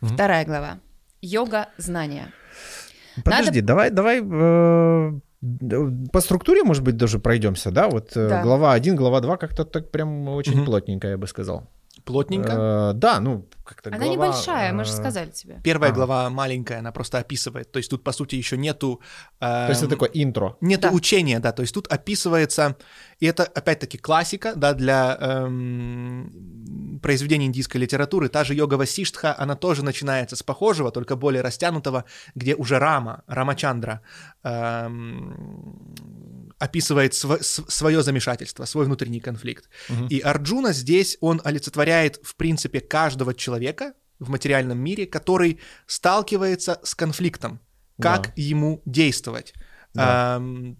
Мгм.
Вторая глава. Йога знания.
Подожди, давай, давай э, по структуре, может быть, даже пройдемся, да? Вот э,
Да.
глава 1, глава 2 как-то так прям очень
Мгм.
плотненько, я бы сказал.
Плотненько.
Э, да, ну, как-то
Она
глава,
небольшая, мы же
э,
сказали тебе.
Первая
ага.
глава маленькая, она просто описывает. То есть тут, по сути, еще нету...
То есть это
эм,
такое интро.
Нету
Да.
учения, да, то есть тут описывается, и это опять-таки классика, да, для эм, произведений индийской литературы. Та же йога Васиштха, она тоже начинается с похожего, только более растянутого, где уже Рама, Рамачандра эм, описывает свое замешательство, свой внутренний конфликт.
Мгм.
И Арджуна здесь, он олицетворяет, в принципе, каждого человека в материальном мире, который сталкивается с конфликтом, как
Да.
ему действовать.
Да.
Ам,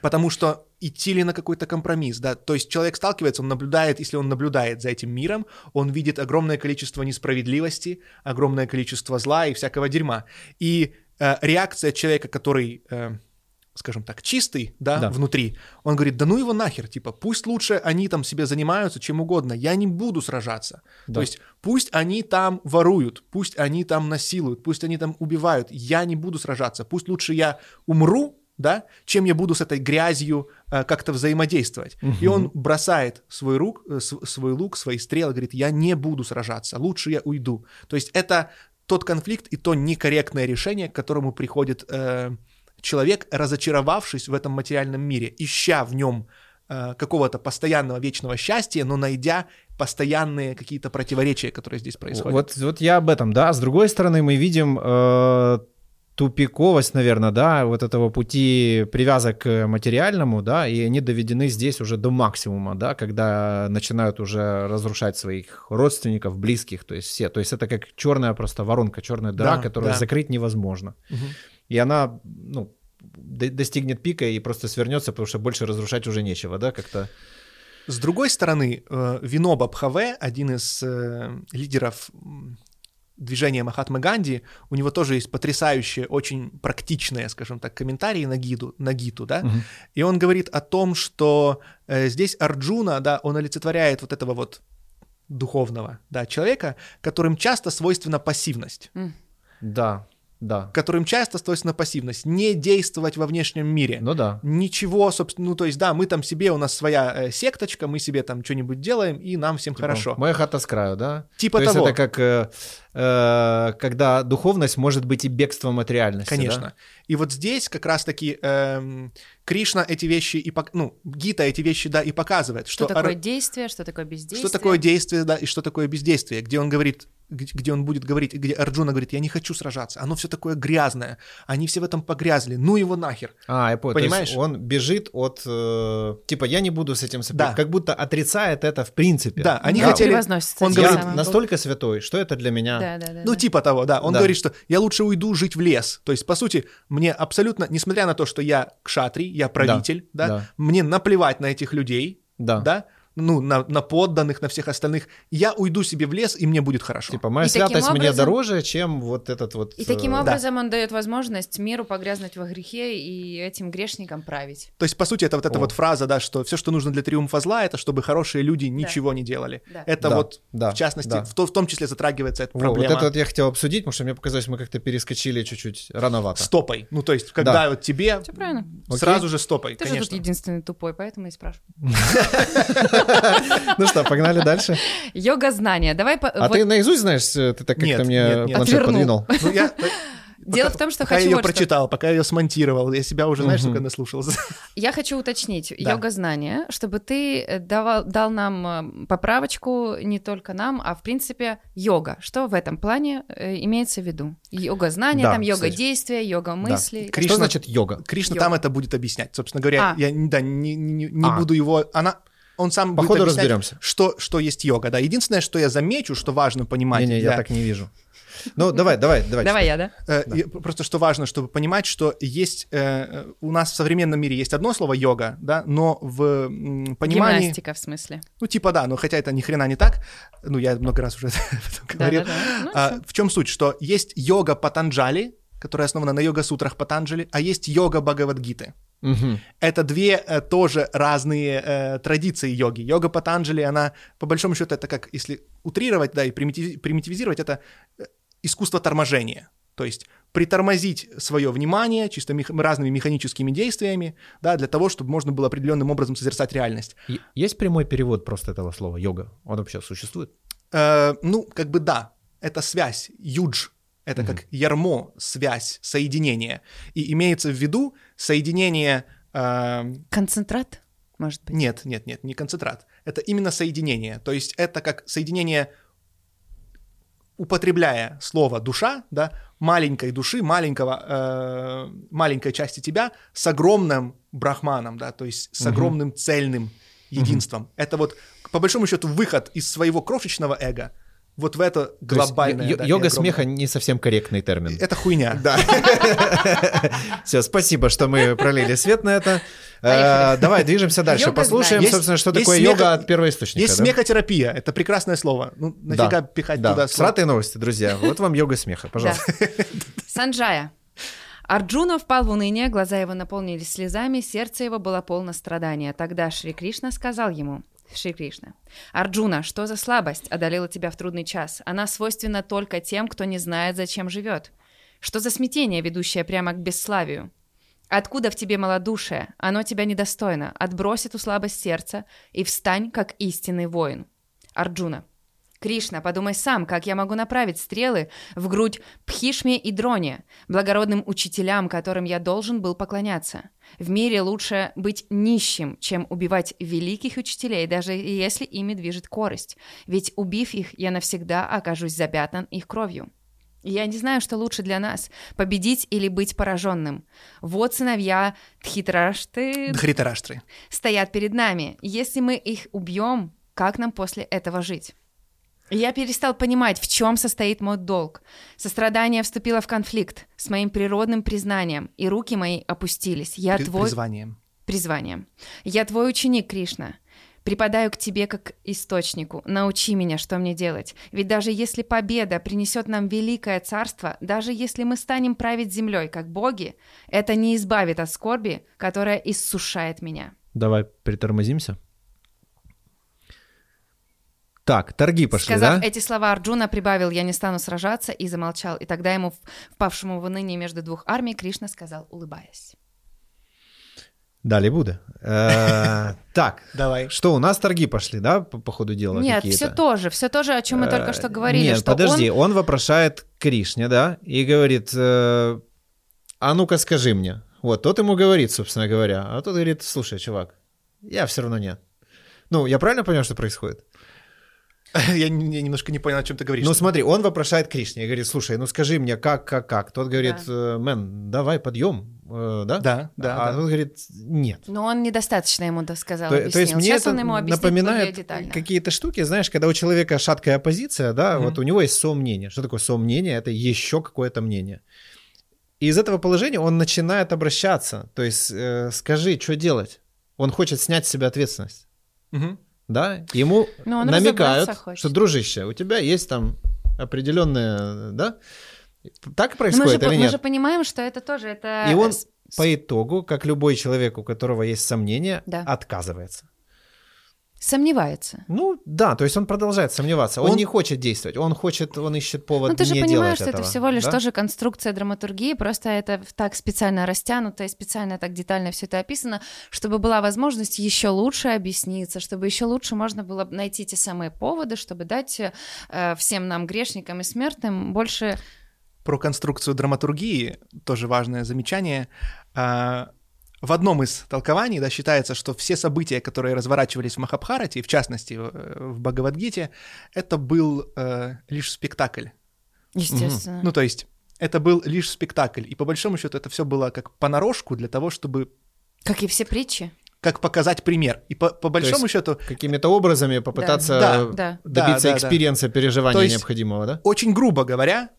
потому что идти ли на какой-то компромисс, да, то есть человек сталкивается, он наблюдает, если он наблюдает за этим миром, он видит огромное количество несправедливости, огромное количество зла и всякого дерьма. И э, реакция человека, который, э, скажем так, чистый, да,
Да.
внутри, он говорит, да ну его нахер, типа, пусть лучше они там себе занимаются чем угодно, я не буду сражаться.
Да.
То есть пусть они там воруют, пусть они там насилуют, пусть они там убивают, я не буду сражаться, пусть лучше я умру, да, чем я буду с этой грязью э, как-то взаимодействовать. И он бросает свой, рук, э, св- свой лук, свои стрелы, говорит, я не буду сражаться, лучше я уйду. То есть это тот конфликт и то некорректное решение, к которому приходит э, человек, разочаровавшись в этом материальном мире, ища в нем э, какого-то постоянного вечного счастья, но найдя постоянные какие-то противоречия, которые здесь происходят.
Вот, вот я об этом, да. С другой стороны, мы видим э, тупиковость, наверное, да, вот этого пути привязок к материальному, да, и они доведены здесь уже до максимума, да, когда начинают уже разрушать своих родственников, близких, то есть все. То есть это как черная просто воронка, черная дыра,
Да,
которую
да.
закрыть невозможно.
Мгм.
И она, ну, до- достигнет пика и просто свернется, потому что больше разрушать уже нечего, да, как-то.
С другой стороны, э, Виноба Бхаве, один из э, лидеров движения Махатмы Ганди, у него тоже есть потрясающие, очень практичные, скажем так, комментарии на, гиду, на гиту, да,
Мгм.
и он говорит о том, что э, здесь Арджуна, да, он олицетворяет вот этого вот духовного, да, человека, которым часто свойственна пассивность.
Да, да.
которым часто свойственна пассивность, не действовать во внешнем мире,
Ну да.
Ничего, собственно, ну то есть, да, мы там себе, у нас своя э, секточка, мы себе там что-нибудь делаем, и нам всем
Типа,
хорошо.
Моя хата с краю, да?
Типа
То есть
того.
это как, э, э, когда духовность может быть и бегством от реальности.
Конечно.
да?
И вот здесь как раз-таки эм, Кришна эти вещи и пок- ну Гита эти вещи да и показывает,
Что
что
такое
ар-
действие, что такое бездействие.
что такое действие да и что такое бездействие, где он говорит где он будет говорить, где Арджуна говорит, я не хочу сражаться, оно все такое грязное, они все в этом погрязли, ну его нахер.
А, я понял. То есть
Понимаешь?
он бежит от... э, типа, я не буду с этим...
Да.
Как будто отрицает это в принципе.
Да, они
Да,
хотели... он
Я
говорит,
настолько святой, что это для меня...
Да, да, да.
Ну,
да.
типа того, да. Он
Да.
говорит, что я лучше уйду жить в лес. То есть, по сути, мне абсолютно, несмотря на то, что я кшатри, я правитель, да,
да.
мне наплевать на этих людей,
Да.
да, ну, на, на подданных, на всех остальных. Я уйду себе в лес, и мне будет хорошо.
Типа, моя
И
святость мне
образом-
дороже, чем вот этот вот...
И таким
э,
образом он дает возможность миру погрязнуть во грехе и этим грешникам править.
То есть, по сути, это вот эта
О.
вот фраза, да, что все, что нужно для триумфа зла, это чтобы хорошие люди ничего не делали.
Да.
Это
Да,
вот,
да,
в частности,
да.
в, то- в том числе затрагивается эта проблема
Вот это вот я хотел обсудить, потому что мне показалось, мы как-то перескочили чуть-чуть рановато.
стопой. Ну, то есть, когда
Да.
вот тебе
Все правильно.
сразу же стопой,
Ты же тут
конечно.
единственный тупой, поэтому и спрашиваю.
Ну что, погнали дальше.
Йога знания. Давай по-
А ты наизусть знаешь? э, Ты так как-то мне планшет подвинул.
Ну, я,
Дело
пока-
в том, что
пока я
хочу
ее
вот что.
прочитал, пока я ее смонтировал, я себя уже, знаешь, сколько наслушался.
Я хочу уточнить
Да.
йога знания, чтобы ты э, давал, дал нам э, поправочку не только нам, а в принципе йога. Что в этом плане э, имеется в виду? Йога знания,
Да,
там йога
кстати.
действия, йога мысли. и так
Кришна-
Что значит йога?
Кришна
Йога.
там это будет объяснять. Собственно говоря,
А.
я да, не, не- не
А.
буду его... Она, он сам
По
будет
ходу
объяснять,
разберемся.
Что, что есть йога. Да. Единственное, что я замечу, что важно понимать...
Не-не, я
для-
так не вижу. Ну, давай, давай, давай.
Давай я, да?
Э, Просто что важно, чтобы понимать, что есть э, у нас в современном мире есть одно слово йога, да, но в м, понимании,
Гимнастика в смысле.
ну типа да, но хотя это ни хрена не так, ну я много раз уже об этом говорил.
Ну,
А, в чем суть, что есть йога Патанджали, которая основана на йога-сутрах Патанджали, а есть йога Бхагавадгиты.
Мгм.
Это две э, тоже разные э, традиции йоги. Йога Патанджали, она, по большому счету, это как, если утрировать, да, и примитив- примитивизировать, это э, искусство торможения. То есть притормозить свое внимание чисто мех- разными механическими действиями, да, для того, чтобы можно было определенным образом созерцать реальность.
Есть прямой перевод просто этого слова йога? Он вообще существует?
Э, ну, как бы да, это связь, юдж, это как ярмо, связь, соединение. И имеется в виду соединение... э,
Концентрат, может быть?
Нет, нет, нет, не концентрат. Это именно соединение. То есть это как соединение, употребляя слово душа, да, маленькой души, маленького, э, маленькой части тебя с огромным брахманом, да, то есть с
Мгм.
огромным цельным единством. Это вот, по большому счету, выход из своего крошечного эго вот в это
То есть
глобальное.
ё-
да,
йога
огромное.
смеха не совсем корректный термин.
Это хуйня.
Да. Все, спасибо, что мы пролили свет на это. Э. Давай, движемся дальше. Послушаем, собственно, что
Есть-
такое
есть
йога от первоисточника.
Есть смехотерапия, это прекрасное слово. Ну, нафига пихать
да.
туда?
Сратые новости, друзья. Вот вам йога смеха, пожалуйста.
Санджая. Арджуна впал в уныние, глаза его наполнились слезами, сердце его было полно страдания. Тогда Шри Кришна сказал ему, Шри Кришна, «Арджуна, что за слабость одолела тебя в трудный час? Она свойственна только тем, кто не знает, зачем живет. Что за смятение, ведущее прямо к бесславию? Откуда в тебе малодушие? Оно тебя недостойно. Отбрось эту слабость сердца и встань, как истинный воин». Арджуна. Кришна, подумай сам, как я могу направить стрелы в грудь Пхишме и Дроне, благородным учителям, которым я должен был поклоняться. В мире лучше быть нищим, чем убивать великих учителей, даже если ими движет корость. Ведь убив их, я навсегда окажусь запятнан их кровью. Я не знаю, что лучше для нас — победить или быть пораженным. Вот сыновья Тхитрашты
Дхритараштры.
стоят перед нами. Если мы их убьем, как нам после этого жить? Я перестал понимать, в чем состоит мой долг. Сострадание вступило в конфликт с моим природным признанием, и руки мои опустились. Я
При-
твой...
Призванием.
Призванием. Я твой ученик, Кришна. Припадаю к тебе как источнику. Научи меня, что мне делать. Ведь даже если победа принесет нам великое царство, даже если мы станем править землей, как боги, это не избавит от скорби, которая иссушает меня.
Давай притормозимся. Так, торги пошли,
Сказав
да?
эти слова, Арджуна прибавил «Я не стану сражаться» и замолчал. И тогда ему, впавшему в уныние между двух армий, Кришна сказал, улыбаясь.
Далее буду. Э, Так,
Давай.
что у нас торги пошли, да, по, ходу дела
Нет, все то же, все то же, о чем мы только
Э,
что говорили.
Нет, подожди,
он-
он... вопрошает Кришне, да, и говорит, э, а ну-ка скажи мне. Вот, тот ему говорит, собственно говоря, а тот говорит, слушай, чувак, я все равно нет. Ну, я правильно понял, что происходит?
Я, я немножко не понял, о чем ты говоришь.
Ну смотри, он вопрошает Кришне и говорит, слушай, ну скажи мне, как, как, как? Тот говорит, «Э, мэн, давай подъем, э, да?
Да, да,
А
да.
тот говорит, нет.
Но он недостаточно ему досказал,
То,
объяснил.
то есть мне
Сейчас
это
он ему
напоминает какие-то штуки, знаешь, когда у человека шаткая позиция, да,
Мгм.
вот у него есть сомнение. Что такое сомнение? Это еще какое-то мнение. И из этого положения он начинает обращаться. То есть э, скажи, что делать? Он хочет снять с себя ответственность.
Мгм.
Да? Ему
он
намекают, что, дружище, у тебя есть там определенная, да? Так
Но мы, же,
происходит или
мы
нет?
же понимаем, что это тоже это
И он По итогу, как любой человек, у которого есть сомнения,
Да.
отказывается.
Сомневается.
Ну да, то есть он продолжает сомневаться. Он,
Он-
не хочет действовать, он хочет, он ищет повод
Ну, ты же
не
понимаешь, что это
этого,
всего лишь
да?
тоже конструкция драматургии, просто это так специально растянуто и специально так детально все это описано, чтобы была возможность еще лучше объясниться, чтобы еще лучше можно было найти те самые поводы, чтобы дать э, всем нам, грешникам и смертным, больше...
Про конструкцию драматургии тоже важное замечание. А, В одном из толкований да, считается, что все события, которые разворачивались в Махабхарате, и в частности в Бхагавадгите, это был э, лишь спектакль.
Естественно.
Ну, то есть это был лишь спектакль. И по большому счету это все было как понарошку для того, чтобы
Как и все притчи.
как показать пример. И по, по большому счету
Какими-то образами попытаться
Да,
Да.
добиться
Да, да, да.
experience а переживания
То есть-
необходимого, да?
очень грубо говоря,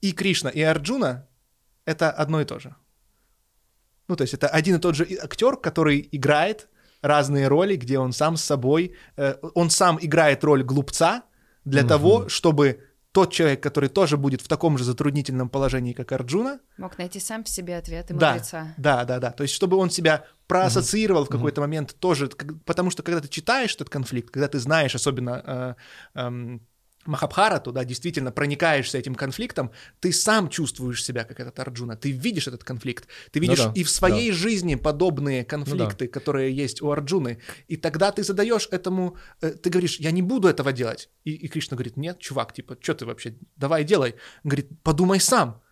и Кришна, и Арджуна — это одно и то же. Ну, то есть это один и тот же актер, который играет разные роли, где он сам с собой, э, он сам играет роль глупца для
Мгм.
того, чтобы тот человек, который тоже будет в таком же затруднительном положении, как Арджуна,
Мог найти сам в себе ответы
Да.
мудреца.
да, да, да, то есть чтобы он себя проассоциировал в какой-то момент тоже, как- потому что когда ты читаешь этот конфликт, когда ты знаешь особенно э, эм, Махабхарату, да, действительно проникаешься этим конфликтом, ты сам чувствуешь себя как этот Арджуна, ты видишь этот конфликт, ты видишь
да,
и в своей жизни подобные конфликты, которые есть у Арджуны, и тогда ты задаешь этому, э, ты говоришь, я не буду этого делать, и, и Кришна говорит, нет, чувак, типа, что ты вообще, давай делай, он говорит, подумай сам,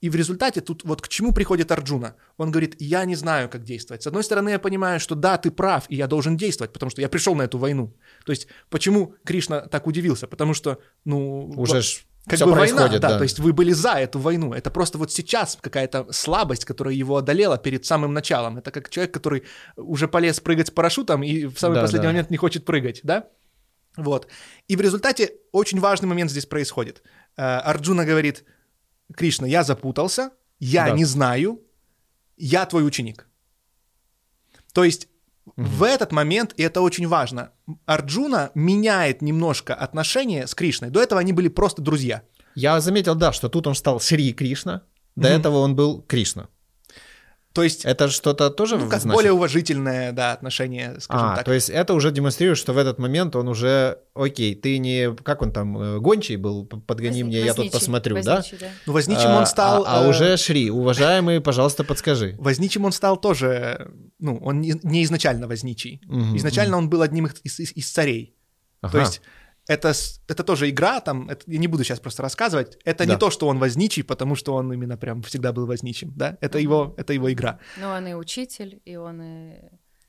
и в результате тут вот к чему приходит Арджуна? Он говорит, я не знаю, как действовать. С одной стороны, я понимаю, что да, ты прав, и я должен действовать, потому что я пришел на эту войну. То есть, почему Кришна так удивился? Потому что, ну...
Уже
вот
ж
как
всё
бы война, да,
да.
то есть вы были за эту войну. Это просто вот сейчас какая-то слабость, которая его одолела перед самым началом. Это как человек, который уже полез прыгать с парашютом и в самый
Да,
последний
да.
момент не хочет прыгать, да? Вот. И в результате очень важный момент здесь происходит. Э, Арджуна говорит, Кришна, я запутался, я
Да.
не знаю, я твой ученик. То есть в этот момент, и это очень важно, Арджуна меняет немножко отношения с Кришной. До этого они были просто друзья.
Я заметил, да, что тут он стал Шри Кришна, до
Мгм.
этого он был Кришна.
То есть,
Это что-то тоже
ну, как
значит?
более уважительное, да, отношение, скажем
А,
так.
то есть это уже демонстрирует, что в этот момент он уже, окей, ты не, как он там, э, гончий был, подгони мне, я тут
Возничий,
посмотрю,
возничий, да?
Ну, возничим
А,
он стал...
А, а
э,
уже Шри, уважаемый, пожалуйста, подскажи.
Возничим он стал тоже, ну, он не, не изначально возничий.
Мгм,
Изначально он был одним из, из- из царей.
Ага.
То есть это, это тоже игра, там, это- я не буду сейчас просто рассказывать. Это
Да.
не то, что он возничий, потому что он именно прям всегда был возничим, да? Это его, это его игра.
Ну, он и учитель, и он и...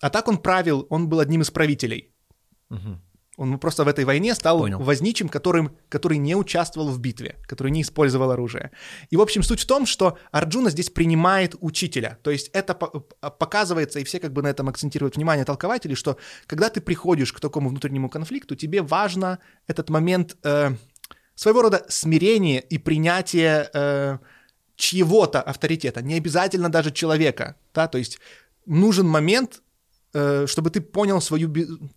А так он правил, он был одним из правителей.
Мгм.
Он просто в этой войне стал
Понял.
возничим, которым, который не участвовал в битве, который не использовал оружие. И, в общем, суть в том, что Арджуна здесь принимает учителя. То есть это п- показывается, и все как бы на этом акцентируют внимание толкователей, что когда ты приходишь к такому внутреннему конфликту, тебе важно этот момент э, своего рода смирения и принятия э, чьего-то авторитета, не обязательно даже человека, да, то есть нужен момент, чтобы ты понял свою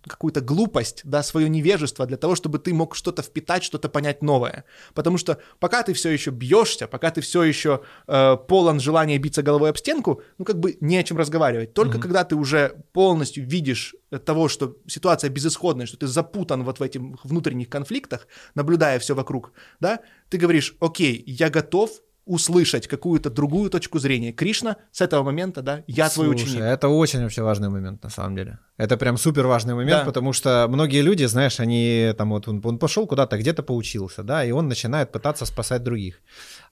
какую-то глупость, да, свое невежество для того, чтобы ты мог что-то впитать, что-то понять новое. Потому что пока ты все еще бьешься, пока ты все еще э, полон желания биться головой об стенку, ну как бы не о чем разговаривать. Только когда ты уже полностью видишь э, того, что ситуация безысходная, что ты запутан вот в этих внутренних конфликтах, наблюдая все вокруг, да, ты говоришь, окей, я готов услышать какую-то другую точку зрения. Кришна с этого момента, да, я твой
Слушай,
ученик.
это очень вообще важный момент, на самом деле. Это прям супер важный момент,
Да.
потому что многие люди, знаешь, они там вот, он, он пошел куда-то, где-то поучился, да, и он начинает пытаться спасать других.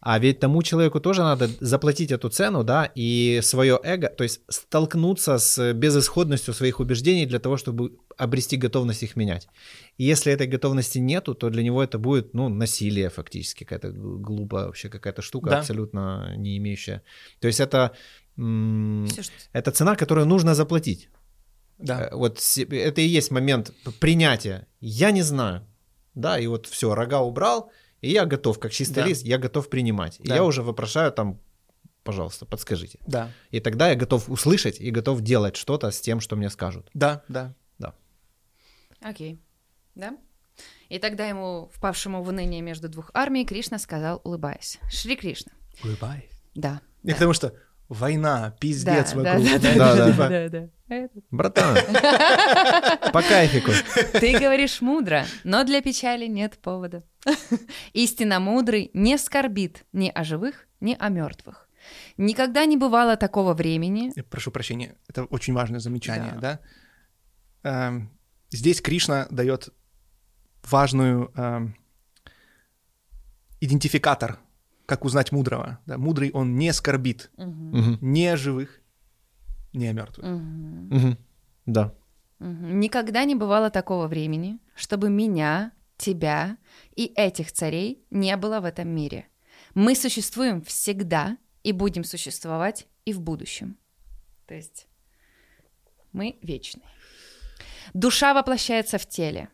А ведь тому человеку тоже надо заплатить эту цену, да, и свое эго, то есть столкнуться с безысходностью своих убеждений для того, чтобы обрести готовность их менять. И если этой готовности нету, то для него это будет, ну, насилие фактически, какая-то глупая вообще какая-то штука,
Да.
абсолютно не имеющая. То есть это,
что-
это цена, которую нужно заплатить.
Да.
Э, Вот это и есть момент принятия. Я не знаю. Да, и вот все, рога убрал, и я готов, как чистый
Да.
лист, я готов принимать. И
Да.
я уже вопрошаю там, пожалуйста, подскажите.
Да.
И тогда я готов услышать и готов делать что-то с тем, что мне скажут.
Да, да.
Окей. Да? И тогда ему, впавшему в уныние между двух армий, Кришна сказал, улыбаясь. Шри Кришна.
Улыбай.
Да.
И
да.
потому что война, пиздец
да,
вокруг.
да, да,
Да,
да,
да.
да, да, да.
Братан, по кайфику.
Ты говоришь мудро, но для печали нет повода. Истинно мудрый не скорбит ни о живых, ни о мертвых. Никогда не бывало такого времени.
Прошу прощения, это очень важное замечание, да? Эм, здесь Кришна дает важную эм, идентификатор, как узнать мудрого. Да? Мудрый он не скорбит
Мгм,
ни о живых, ни о мертвых.
мгм,
мгм. Да.
мгм. Никогда не бывало такого времени, чтобы меня, тебя и этих царей не было в этом мире. Мы существуем всегда и будем существовать и в будущем. То есть мы вечны. Душа воплощается в теле.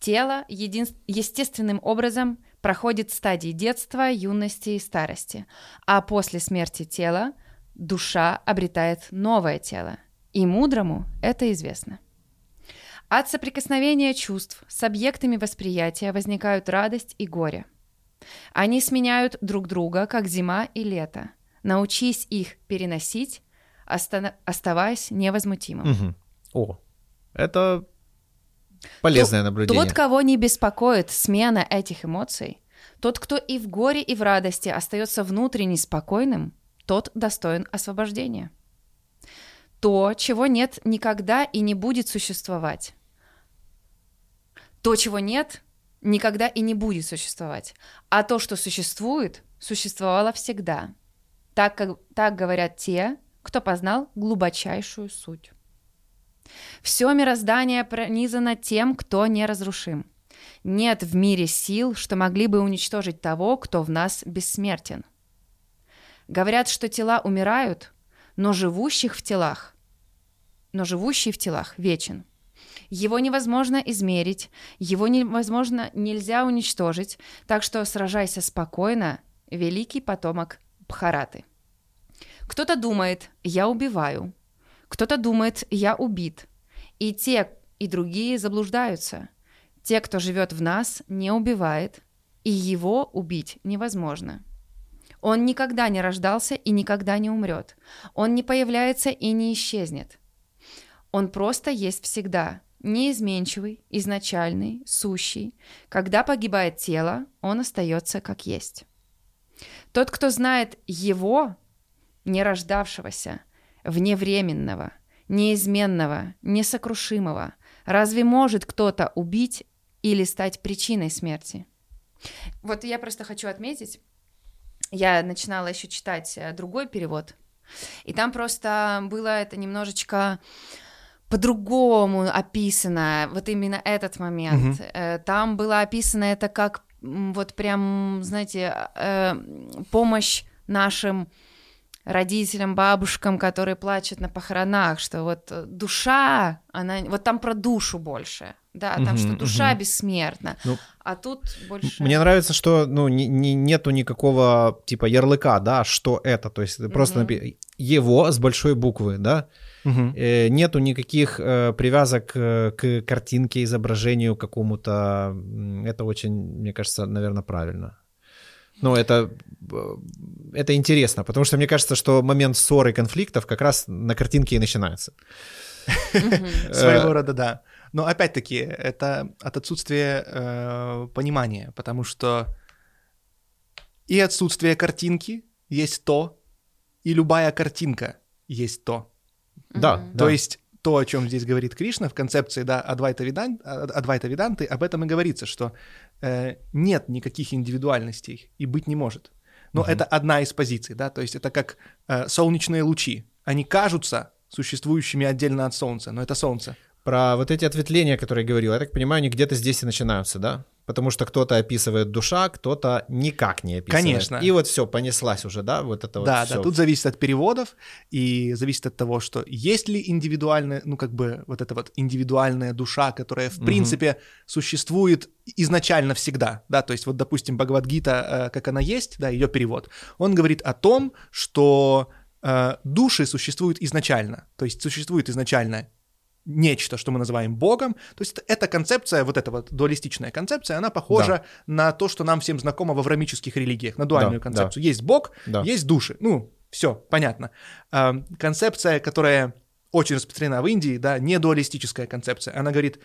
Тело един- естественным образом проходит стадии детства, юности и старости, а после смерти тела душа обретает новое тело. И мудрому это известно. От соприкосновения чувств с объектами восприятия возникают радость и горе. Они сменяют друг друга, как зима и лето. Научись их переносить, остана- оставаясь невозмутимым.
Мгм. О, это полезное наблюдение.
Тот, кого не беспокоит смена этих эмоций, тот, кто и в горе, и в радости остается внутренне спокойным, тот достоин освобождения. То, чего нет никогда и не будет существовать. То, чего нет, никогда и не будет существовать. А то, что существует, существовало всегда. Так, как, так говорят те, кто познал глубочайшую суть. Все мироздание пронизано тем, кто неразрушим. Нет в мире сил, что могли бы уничтожить того, кто в нас бессмертен. Говорят, что тела умирают, но живущих в телах, но живущий в телах вечен. Его невозможно измерить, его невозможно нельзя уничтожить, так что сражайся спокойно, великий потомок Бхараты. Кто-то думает, я убиваю, кто-то думает, я убит. И те, и другие заблуждаются. Те, кто живет в нас, не убивает, и его убить невозможно. Он никогда не рождался и никогда не умрет. Он не появляется и не исчезнет. Он просто есть всегда, неизменчивый, изначальный, сущий. Когда погибает тело, он остается как есть. Тот, кто знает его, не рождавшегося, вневременного, неизменного, несокрушимого, разве может кто-то убить или стать причиной смерти? Вот я просто хочу отметить, я начинала еще читать э, другой перевод, и там просто было это немножечко по-другому описано, вот именно этот момент. Э, Там было описано это как вот прям, знаете, э, помощь нашим родителям, бабушкам, которые плачут на похоронах, что вот э, душа, она, вот там про душу больше, да, там
Мгм,
что душа
мгм.
бессмертна,
Ну,
а тут больше...
Мне нравится, что ну, не- не- нету никакого типа ярлыка, да, что это. То есть просто
Мгм.
напи- его с большой буквы, да.
Мгм.
Э, нету никаких э, привязок э, к картинке, изображению какому-то. Это очень, мне кажется, наверное, правильно. Ну, это, э, это интересно, потому что мне кажется, что момент ссоры, конфликтов как раз на картинке и начинается.
Мгм.
Своего
Э,
рода, да. Но опять-таки, это от отсутствия э, понимания, потому что и отсутствие картинки есть то, и любая картинка есть то.
Да.
То есть то, о чем здесь говорит Кришна в концепции да, Адвайта, Видан, Адвайта Виданты, об этом и говорится, что э, нет никаких индивидуальностей и быть не может. Но
Мгм.
это одна из позиций, да, то есть это как э, солнечные лучи. Они кажутся существующими отдельно от Солнца, но это Солнце.
Про вот эти ответвления, которые я говорил, я так понимаю, они где-то здесь и начинаются, да? Потому что кто-то описывает душа, кто-то никак не описывает.
Конечно.
И вот все, понеслась уже, да, вот это
Да,
вот
да,
всё.
тут зависит от переводов и зависит от того, что есть ли индивидуальная, ну как бы вот эта вот индивидуальная душа, которая в
Мгм.
принципе существует изначально всегда, да, то есть вот допустим Бхагавадгита, э, как она есть, да, ее перевод, он говорит о том, что э, души существуют изначально, то есть существует изначально нечто, что мы называем Богом. То есть эта концепция, вот эта вот дуалистичная концепция, она похожа на то, что нам всем знакомо в аврамических религиях, на дуальную
Да,
концепцию. Есть Бог,
Да.
есть души. Ну, все, понятно. А, концепция, которая очень распространена в Индии, да, не дуалистическая концепция. Она говорит,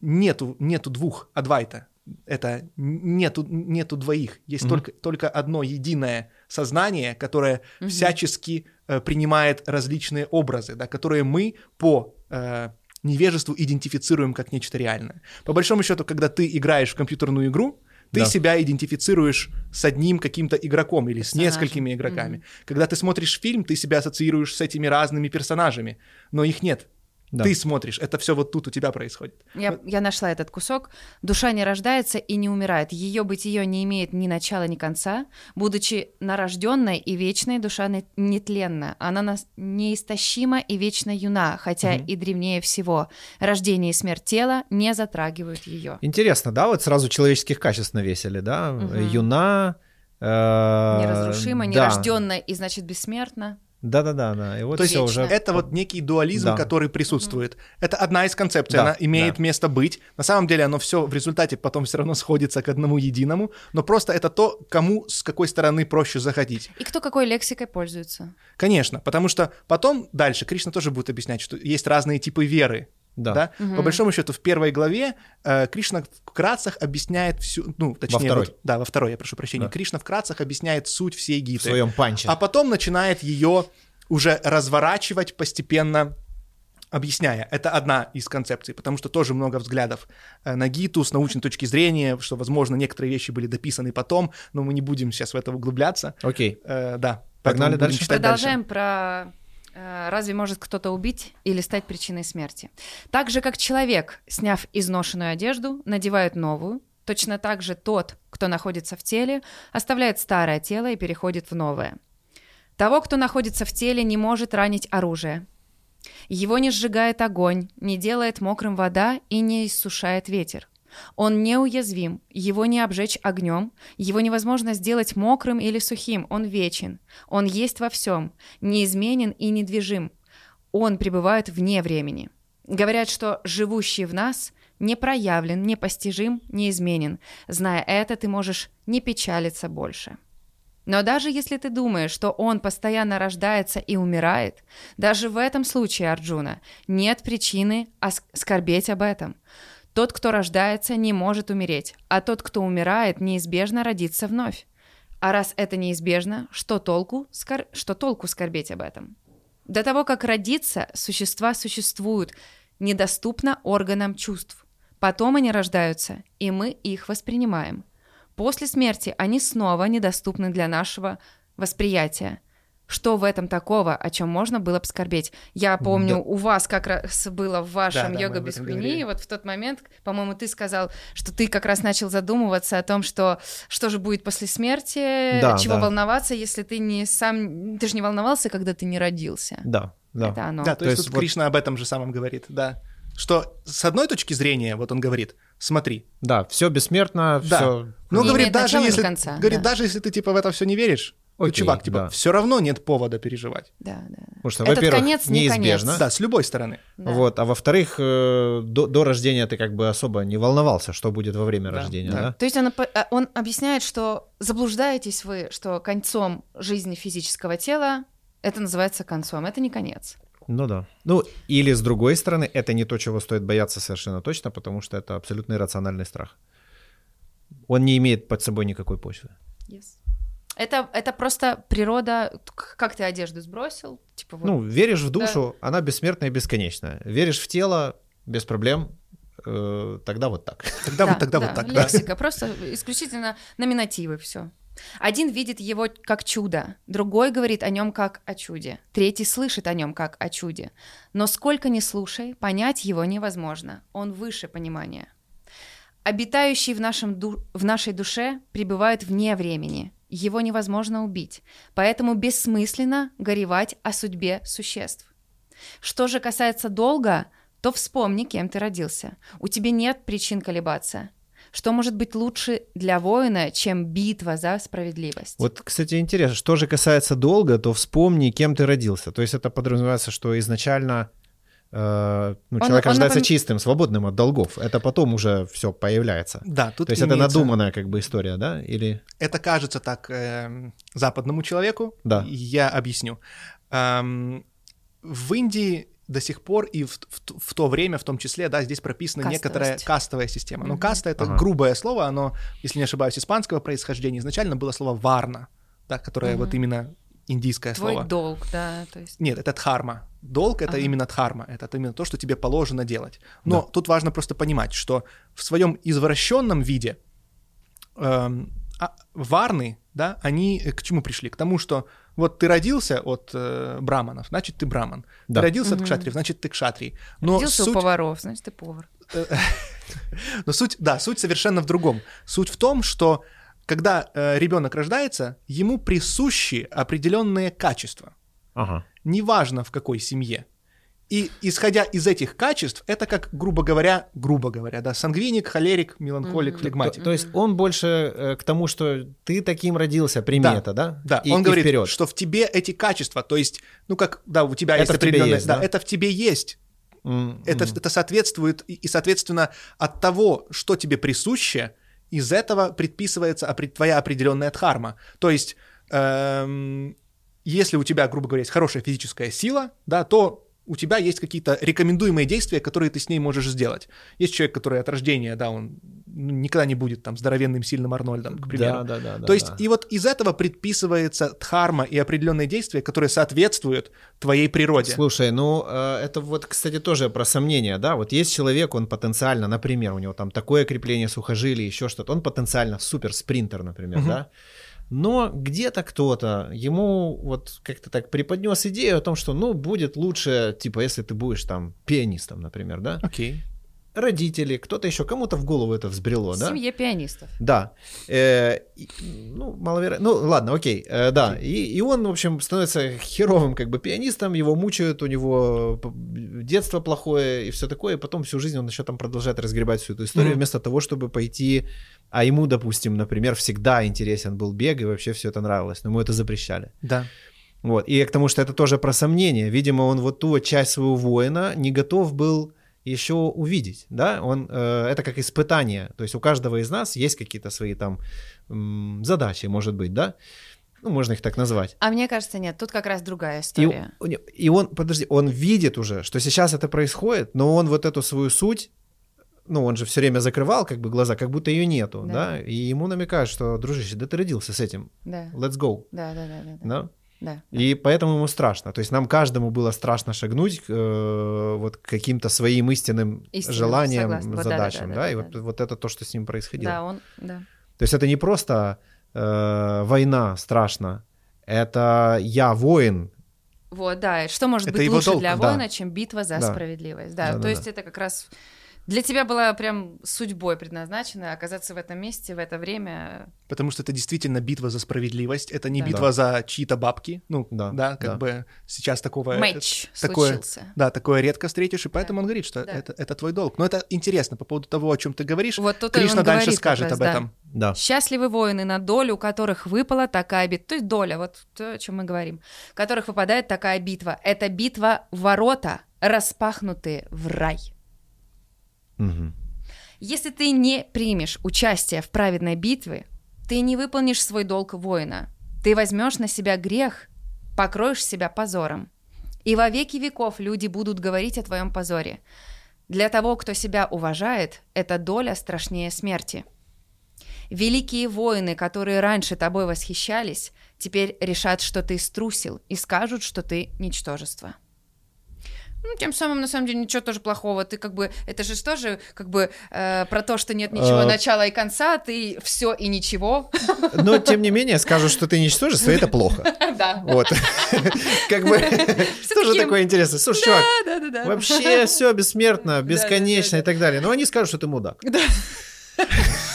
нету, нету двух адвайта. Это нету, нету двоих. Есть
Мгм.
только, только одно единое сознание, которое
Мгм.
всячески э, принимает различные образы, да, которые мы по э, невежеству идентифицируем как нечто реальное. По большому счету, когда ты играешь в компьютерную игру, ты
Да.
себя идентифицируешь с одним каким-то игроком или с несколькими игроками. Когда ты смотришь фильм, ты себя ассоциируешь с этими разными персонажами, но их нет.
Да.
Ты смотришь, это все вот тут у тебя происходит.
Я, я нашла этот кусок. Душа не рождается и не умирает. Ее бытие не имеет ни начала, ни конца. Будучи нарожденной и вечной, душа не- нетленна. Она нас неистощима и вечно юна, хотя
Мгм.
и древнее всего. Рождение и смерть тела не затрагивают ее.
Интересно, да, вот сразу человеческих качеств навесили, да?
Мгм.
Юна... э,
Неразрушима,
да.
нерожденная и значит бессмертна.
Да-да-да, да. И вот
То есть
уже...
это вот некий дуализм,
Да.
который присутствует. Это одна из концепций,
Да,
она имеет
да.
место быть. На самом деле оно все в результате потом все равно сходится к одному единому, но просто это то, кому с какой стороны проще заходить.
И кто какой лексикой пользуется?
Конечно, потому что потом дальше Кришна тоже будет объяснять, что есть разные типы веры.
Да.
Да?
Мгм.
По большому счету, в первой главе э, Кришна вкратце объясняет всю, ну, точнее,
второй.
вот- да, во второй, я прошу прощения.
Да.
Кришна вкратце объясняет суть всей
В
гиты.
своем панче.
А потом начинает ее уже разворачивать постепенно объясняя. Это одна из концепций, потому что тоже много взглядов э, на Гиту с научной точки зрения, что, возможно, некоторые вещи были дописаны потом, но мы не будем сейчас в это углубляться.
Окей.
Э, да.
Погнали дальше?
Продолжаем про э, разве может кто-то убить или стать причиной смерти. Так же, как человек, сняв изношенную одежду, надевает новую, точно так же тот, кто находится в теле, оставляет старое тело и переходит в новое. Того, кто находится в теле, не может ранить оружие. Его не сжигает огонь, не делает мокрым вода и не иссушает ветер. Он неуязвим, его не обжечь огнем, его невозможно сделать мокрым или сухим, он вечен, он есть во всем, неизменен и недвижим, он пребывает вне времени. Говорят, что живущий в нас не проявлен, не постижим, неизменен. Зная это, ты можешь не печалиться больше. Но даже если ты думаешь, что он постоянно рождается и умирает, даже в этом случае, Арджуна, нет причины ос- скорбеть об этом. Тот, кто рождается, не может умереть, а тот, кто умирает, неизбежно родится вновь. А раз это неизбежно, что толку, скор... что толку скорбеть об этом? До того, как родиться, существа существуют, недоступно органам чувств. Потом они рождаются, и мы их воспринимаем. После смерти они снова недоступны для нашего восприятия. Что в этом такого, о чем можно было бы скорбеть? Я помню,
Да.
у вас как раз было в вашем
Да, да,
йога без хуйни,
говорили.
вот в тот момент, по-моему, ты сказал, что ты как раз начал задумываться о том, что что же будет после смерти,
Да,
чего
да.
волноваться, если ты не сам, ты же не волновался, когда ты не родился.
Да, да.
Это оно.
Да, то,
То
есть,
есть
тут
вот-
Кришна об этом же самом говорит, да. Что с одной точки зрения, вот он говорит, смотри,
Да, все бессмертно,
Да.
все.
ну, говорит, даже если,
конца,
говорит,
да.
даже если ты, типа, в это все не веришь,
Окей,
чувак, типа,
да.
все равно нет повода переживать.
Да, да.
Потому что,
Этот
во-первых,
конец не
неизбежно.
конец.
Да, с любой стороны.
да.
Вот, а во-вторых, э, до, до рождения ты как бы особо не волновался, что будет во время
Да,
рождения,
да.
да?
То есть он, а, он объясняет, что заблуждаетесь вы, что концом жизни физического тела это называется концом. Это не конец.
Ну да. Ну, или с другой стороны, это не то, чего стоит бояться совершенно точно, потому что это абсолютно иррациональный страх. Он не имеет под собой никакой почвы.
Это, это просто природа. Как ты одежду сбросил? Типа вот.
Ну, веришь в душу, она бессмертная и бесконечная. Веришь в тело, без проблем, э, тогда вот так.
Тогда
Да,
вот тогда
да,
вот так, да.
Лексика, просто исключительно номинативы, все. Один видит его как чудо, другой говорит о нем как о чуде, третий слышит о нем как о чуде. Но сколько ни слушай, понять его невозможно, он выше понимания. Обитающий в, нашем ду- в нашей душе пребывает вне времени, его невозможно убить, поэтому бессмысленно горевать о судьбе существ. Что же касается долга, то вспомни, кем ты родился. У тебя нет причин колебаться. Что может быть лучше для воина, чем битва за справедливость?
Вот, кстати, интересно, что же касается долга, то вспомни, кем ты родился. То есть это подразумевается, что изначально ну,
Он-
человек
он
рождается
напом-
чистым, свободным от долгов. Это потом уже все появляется.
Да, тут
То есть это
имеется-
надуманная как бы история, да? Или
Это кажется так эм, западному человеку.
Да.
Я объясню. Эм, в Индии до сих пор и в, в в то время, в том числе, да, здесь прописана
Кастовость.
некоторая кастовая система. Но
Мгм.
каста это
Ага.
грубое слово, оно, если не ошибаюсь, испанского происхождения. Изначально было слово варна, да, которое вот
Мгм.
именно индийское
Твой
слово.
долг, да, то есть.
Нет, это дхарма. Долг это
Ага.
именно дхарма, это именно то, что тебе положено делать. Но
Да.
тут важно просто понимать, что в своем извращенном виде эм, а, варны, да, они э, к чему пришли? К тому, что вот ты родился от э, браманов, значит ты браман.
Да.
Ты родился от
Мгм.
кшатриев, значит ты кшатрий. Но
Родился у
суть,
поваров, значит, ты повар.
но суть, да, суть совершенно в другом. Суть в том, что когда ребенок рождается, ему присущи определенные качества.
ага.
неважно в какой семье. И исходя из этих качеств, это как, грубо говоря, грубо говоря, да, сангвиник, холерик, меланхолик.
То,
флегматик.
то есть он больше э, к тому, что ты таким родился, прими
Да.
да?
Да,
И-
он
и
говорит,
вперед.
что в тебе эти качества, то есть, ну как, да, у тебя
Это
есть
есть,
да,
да?
это в тебе есть.
М,
Это, это соответствует, и, и, соответственно, от того, что тебе присуще, из этого предписывается твоя определенная дхарма. То есть, эм, если у тебя, грубо говоря, есть хорошая физическая сила, да, то у тебя есть какие-то рекомендуемые действия, которые ты с ней можешь сделать. Есть человек, который от рождения, да, он никогда не будет там здоровенным, сильным Арнольдом, к примеру.
Да, да, да. да,
То есть,
да.
и вот из этого предписывается дхарма и определенные действия, которые соответствуют твоей природе.
Слушай, ну э, это вот, кстати, тоже про сомнения, да, вот есть человек, он потенциально, например, у него там такое крепление сухожилий, еще что-то, он потенциально супер спринтер, например,
Мгм.
да, но где-то кто-то ему вот как-то так преподнес идею о том, что, ну, будет лучше, типа, если ты будешь там пианистом, например, да,
Окей.
Родители, кто-то еще, кому-то в голову это взбрело,
В
да,
семье пианистов.
да. Э, ну, маловероятно. Ну, ладно, окей. Э, да. И, и он, в общем, становится херовым как бы пианистом, его мучают, у него детство плохое и все такое, и потом всю жизнь он еще там продолжает разгребать всю эту историю,
Мгм.
вместо того, чтобы пойти, а ему, допустим, например, всегда интересен был бег, и вообще все это нравилось, но ему это запрещали.
Да.
Вот. И к тому, что это тоже про сомнения. Видимо, он вот ту часть своего воина не готов был еще увидеть, да, он, э, это как испытание, то есть у каждого из нас есть какие-то свои там м, задачи, может быть, да, ну, можно их так назвать.
А мне кажется, нет, тут как раз другая
И,
история.
и он, подожди, он видит уже, что сейчас это происходит, но он вот эту свою суть, ну, он же все время закрывал как бы глаза, как будто ее нету,
Да.
да, и ему намекают, что, дружище, да ты родился с этим,
Да,
let's go,
да, да, да, да, да.
да,
да.
И поэтому ему страшно. То есть нам каждому было страшно шагнуть э, вот к каким-то своим истинным
Истинным,
желаниям,
согласна. Вот да, да,
задачам,
да,
да,
да,
и
да,
вот,
да.
вот это то, что с ним происходило.
Да, он, да.
То есть это не просто э, война страшно, это я воин.
Вот, да. Что может
Это
быть лучше
долг,
для
да.
воина, чем битва за
Да.
справедливость? Да,
Да-да-да.
то есть это как раз для тебя была прям судьбой предназначена оказаться в этом месте в это время.
Потому что это действительно битва за справедливость, это не
Да.
битва за чьи-то бабки. Ну,
Да,
да, как
да.
бы сейчас такого...
Матч
такое-
случился.
Да, такое редко встретишь, и поэтому он говорит, что
Да.
это, это твой долг. Но это интересно по поводу того, о чем ты говоришь.
Вот тут
Кришна
он
дальше
говорит
скажет
раз,
об
да.
этом.
Да.
Счастливы воины, на долю которых выпала такая битва. То есть доля, вот то, о чем мы говорим. Которых выпадает такая битва. Это битва ворота, распахнутые в рай.
Мгм.
Если ты не примешь участие в праведной битве, ты не выполнишь свой долг воина. Ты возьмешь на себя грех, покроешь себя позором. И во веки веков люди будут говорить о твоем позоре. Для того, кто себя уважает, эта доля страшнее смерти. Великие воины, которые раньше тобой восхищались, теперь решат, что ты струсил, и скажут, что ты ничтожество. Ну, тем самым, на самом деле, ничего тоже плохого. Ты как бы, это же тоже как бы э, про то, что нет ничего
А.
начала и конца, ты все и ничего.
Но, тем не менее, скажу, что ты ничтожество, и это плохо.
Да.
Вот. Как бы тоже такое интересное. Слушай, чувак,
Да, да, да.
вообще все бессмертно,
да,
бесконечно
да.
и так далее. Но они скажут, что ты мудак.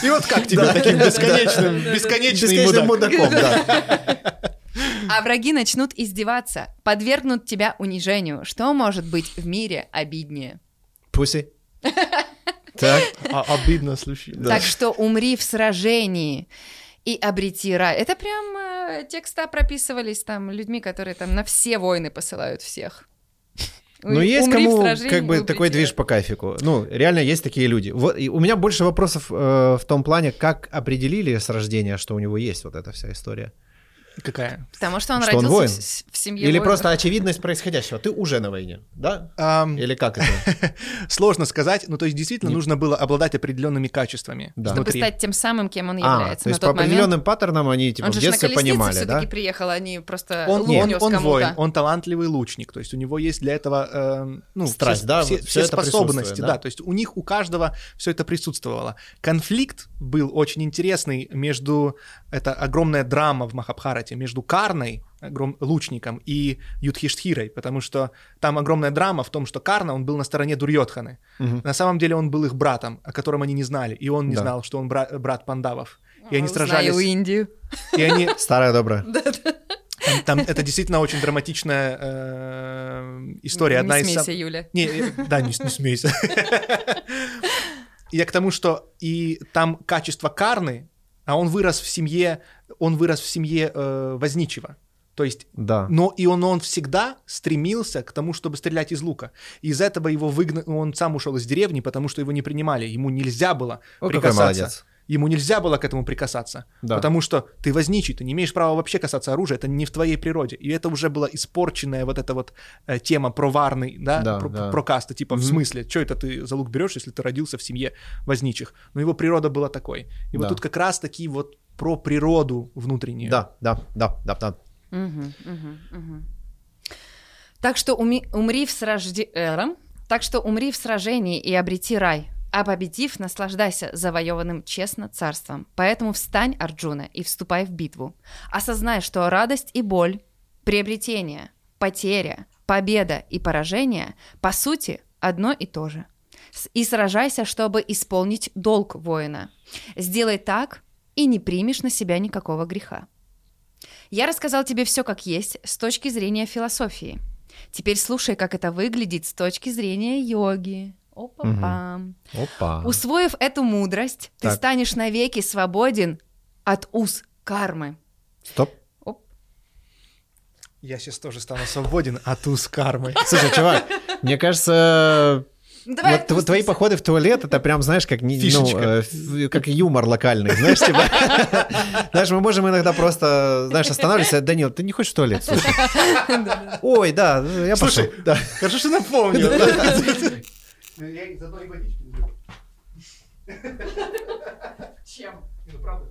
И вот как тебе таким бесконечным, бесконечным
Бесконечным
мудак?
мудаком, да.
А враги начнут издеваться, подвергнут тебя унижению. Что может быть в мире обиднее?
Пуси. Так.
А, обидно случилось.
Так что умри в сражении и обрети рай. Это прям э, текста прописывались там людьми, которые там на все войны посылают всех.
Ну, есть кому как бы такой движ по кафику. Ну, реально есть такие люди. Вот, и у меня больше вопросов э, в том плане, как определили с рождения, что у него есть вот эта вся история.
Какая?
Потому что он
Что он
родился
воин?
В, с- в семье
Или просто очевидность происходящего. Ты уже на войне, да?
Ам,
Или как это?
Сложно сказать, ну то есть действительно
Не-
нужно было обладать определенными качествами
Да.
Чтобы
внутри.
стать тем самым, кем он
А,
является
то
на
есть по
момент.
определенным паттернам они типа
Он
в
же ж на
детстве понимали,
все-таки
да?
приехал, они просто
Он,
лук
он, он воин, он талантливый лучник, то есть у него есть для этого эм, ну,
Страсть,
все,
да,
все, все
это
способности, да?
да?
то есть у них у каждого все это присутствовало. Конфликт был очень интересный между это огромная драма в Махабхарате между Карной огром- лучником и Юдхиштхирой, потому что там огромная драма в том, что Карна он был на стороне Дурьотханы.
Мгм.
На самом деле он был их братом, о котором они не знали, и он не
Да.
знал, что он бра- брат Пандавов. И они
А,
сражались,
Знаю Индию.
и они
Старая добрая.
там, там это действительно очень драматичная э, история. Одна
Не
из сам-
смейся, Юля.
Не, э, да, не, не смейся. Я к тому, что и там качество Карны, а он вырос в семье, он вырос в семье э, возничего. То есть,
Да.
но и он, он всегда стремился к тому, чтобы стрелять из лука. И из этого его выгнали, он сам ушел из деревни, потому что его не принимали. Ему нельзя было
О,
прикасаться. Ему нельзя было к этому прикасаться,
Да.
потому что ты возничий, ты не имеешь права вообще касаться оружия, это не в твоей природе. И это уже была испорченная вот эта вот э, тема про варный, да,
Да,
про,
да.
про касты, типа в
Мгм.
смысле, что это ты за лук берешь, если ты родился в семье возничих? Но его природа была такой. И вот
Да.
тут как раз таки вот про природу внутреннюю.
Да, да, да, да, да.
Так что умри в сражде-. Так что умри в сражении и обрети рай, а победив, наслаждайся завоеванным честно царством. Поэтому встань, Арджуна, и вступай в битву. Осознай, что радость и боль, приобретение, потеря, победа и поражение, по сути, одно и то же. И сражайся, чтобы исполнить долг воина. Сделай так, и не примешь на себя никакого греха. Я рассказал тебе все как есть с точки зрения философии. Теперь слушай, как это выглядит с точки зрения йоги. Опа-пам.
Опа.
Усвоив эту мудрость, ты
Так.
станешь навеки свободен от уз кармы.
Стоп.
Оп.
Я сейчас тоже стану свободен от уз кармы.
Слушай, чувак, мне кажется,
давай
вот тв- твои
отпустимся.
походы в туалет, это прям, знаешь, как, не- ну, э, как юмор локальный, знаешь, типа. Знаешь, мы можем иногда просто, знаешь, останавливаться. Данил, ты не хочешь в туалет? Слушай. Ой, да, я пошел.
Хорошо, что напомнил. Я зато и водички.
Чем?
Ну, правда.